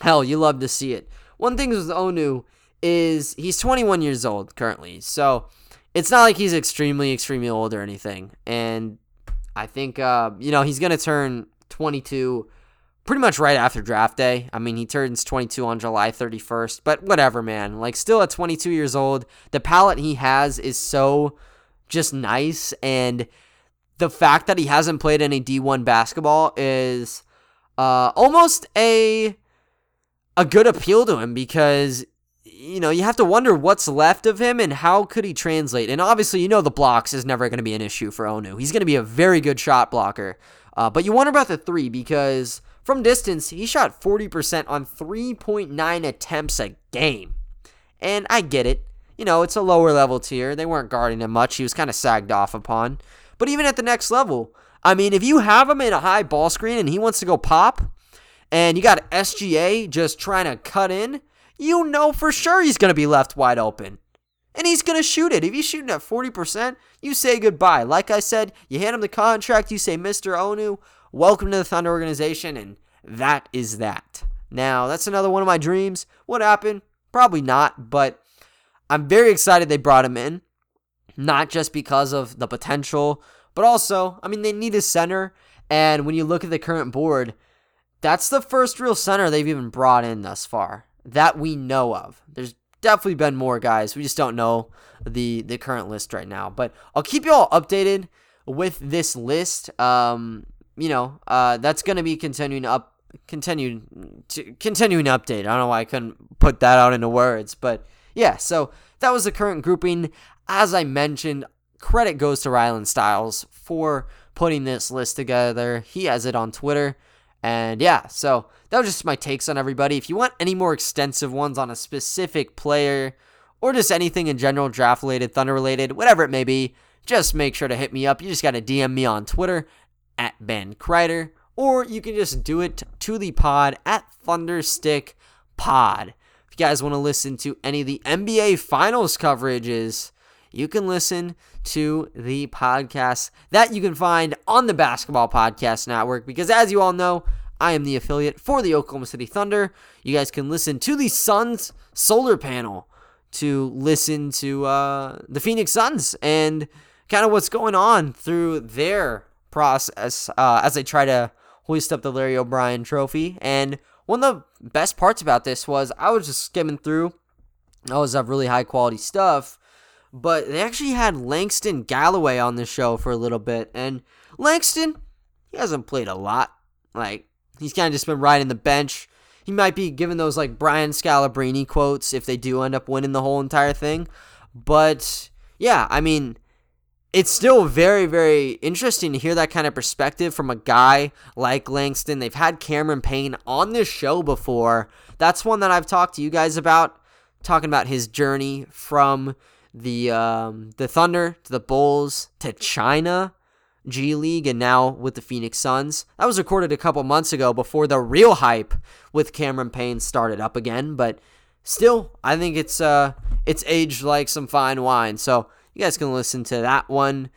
hell, you love to see it. one thing with Onu is he's 21 years old currently. So it's not like he's extremely, extremely old or anything. And I think, uh, you know, he's going to turn 22 pretty much right after draft day. I mean, he turns 22 on July 31st, but whatever, man. Like, still at 22 years old, the palette he has is so just nice. And the fact that he hasn't played any D1 basketball is uh, almost a a good appeal to him because you know, you have to wonder what's left of him and how could he translate. And obviously, you know, the blocks is never going to be an issue for Onu. He's going to be a very good shot blocker. Uh, but you wonder about the three because from distance, he shot 40% on 3.9 attempts a game. And I get it. You know, it's a lower level tier. They weren't guarding him much. He was kind of sagged off upon. But even at the next level, I mean, if you have him in a high ball screen and he wants to go pop, and you got SGA just trying to cut in, you know for sure he's going to be left wide open. And he's going to shoot it. If he's shooting at 40%, you say goodbye. Like I said, you hand him the contract, you say, Mr. Onu, welcome to the Thunder organization, and that is that. Now, that's another one of my dreams. What happened? Probably not, but I'm very excited they brought him in. Not just because of the potential, but also, I mean, they need a center. And when you look at the current board, that's the first real center they've even brought in thus far that we know of. There's definitely been more guys. We just don't know the the current list right now. But I'll keep you all updated with this list. Um, you know, uh, that's gonna be continuing up, continued, to, continuing update. I don't know why I couldn't put that out into words, but yeah. So that was the current grouping. As I mentioned, credit goes to Rylan Stiles for putting this list together. He has it on Twitter. And yeah, so that was just my takes on everybody. If you want any more extensive ones on a specific player or just anything in general, draft related, Thunder related, whatever it may be, just make sure to hit me up. You just got to DM me on Twitter at Ben Kreider, or you can just do it to the pod at Thunderstick Pod. If you guys want to listen to any of the NBA Finals coverages, you can listen to the podcast that you can find on the Basketball Podcast Network. Because as you all know, I am the affiliate for the Oklahoma City Thunder. You guys can listen to the Suns solar panel to listen to uh, the Phoenix Suns and kind of what's going on through their process uh, as they try to hoist up the Larry O'Brien trophy. And one of the best parts about this was I was just skimming through. I always have really high quality stuff but they actually had Langston Galloway on the show for a little bit, and Langston, he hasn't played a lot. Like he's kind of just been riding the bench. He might be giving those like Brian Scalabrine quotes if they do end up winning the whole entire thing. But yeah, I mean, it's still very, very interesting to hear that kind of perspective from a guy like Langston. They've had Cameron Payne on this show before. That's one that I've talked to you guys about, talking about his journey from the um, the Thunder to the Bulls to China G League and now with the Phoenix Suns. That was recorded a couple months ago before the real hype with Cameron Payne started up again, but still I think it's uh it's aged like some fine wine. So you guys can listen to that one.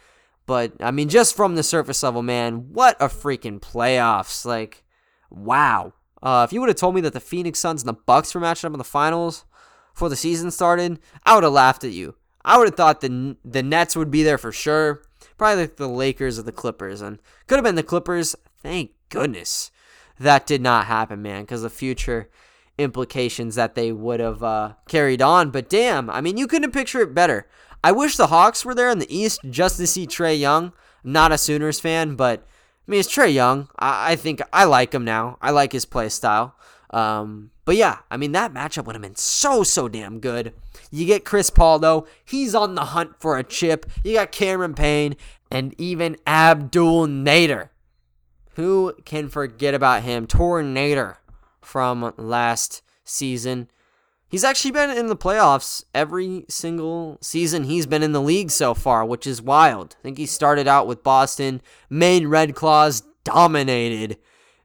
But I mean just from the surface level, man, what a freaking playoffs. Like wow. Uh, if you would have told me that the Phoenix Suns and the Bucks were matching up in the finals before the season started, I would have laughed at you. I would have thought the the Nets would be there for sure. Probably like the Lakers or the Clippers, and could have been the Clippers. Thank goodness that did not happen, man, because the future implications that they would have uh, carried on. But damn, I mean, you couldn't picture it better. I wish the Hawks were there in the East just to see Trae Young. not a Sooners fan, but I mean, it's Trae Young. I, I think I like him now. I like his play style. Um, but yeah, I mean, that matchup would have been so, so damn good. You get Chris Paul, though. He's on the hunt for a chip. You got Cameron Payne and even Abdel Nader. Who can forget about him? Tornado from last season. He's actually been in the playoffs every single season he's been in the league so far, which is wild. I think he started out with Boston, Maine Red Claws dominated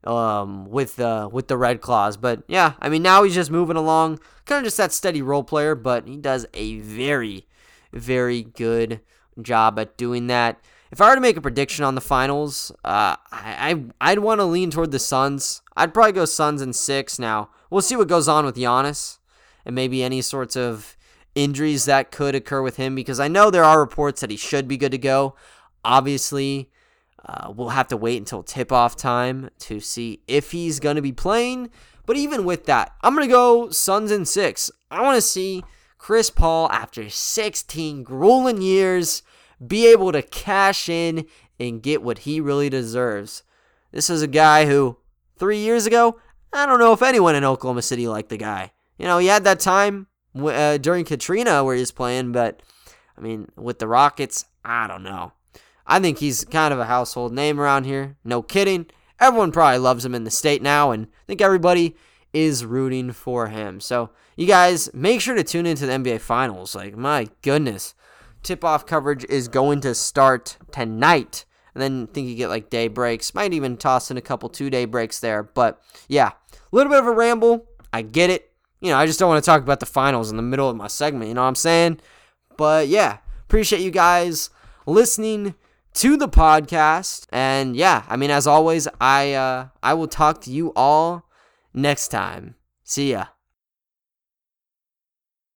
um, with the with the Red Claws. But yeah, I mean now he's just moving along, kind of just that steady role player. But he does a very, very good job at doing that. If I were to make a prediction on the finals, uh, I, I would want to lean toward the Suns. I'd probably go Suns in six. Now we'll see what goes on with Giannis. and maybe any sorts of injuries that could occur with him because I know there are reports that he should be good to go. Obviously, uh, we'll have to wait until tip off time to see if he's going to be playing. But even with that, I'm going to go Suns in six. I want to see Chris Paul, after 16 grueling years, be able to cash in and get what he really deserves. This is a guy who, three years ago, I don't know if anyone in Oklahoma City liked the guy. You know, he had that time uh, during Katrina where he was playing, but I mean, with the Rockets, I don't know. I think he's kind of a household name around here. No kidding. Everyone probably loves him in the state now, and I think everybody is rooting for him. So, you guys, make sure to tune into the NBA Finals. Like, my goodness. Tip off coverage is going to start tonight. And then I think you get like day breaks. Might even toss in a couple two day breaks there. But yeah, a little bit of a ramble. I get it. You know, I just don't want to talk about the finals in the middle of my segment. You know what I'm saying? But yeah, appreciate you guys listening to the podcast. And yeah, I mean, as always, I uh, I will talk to you all next time. See ya.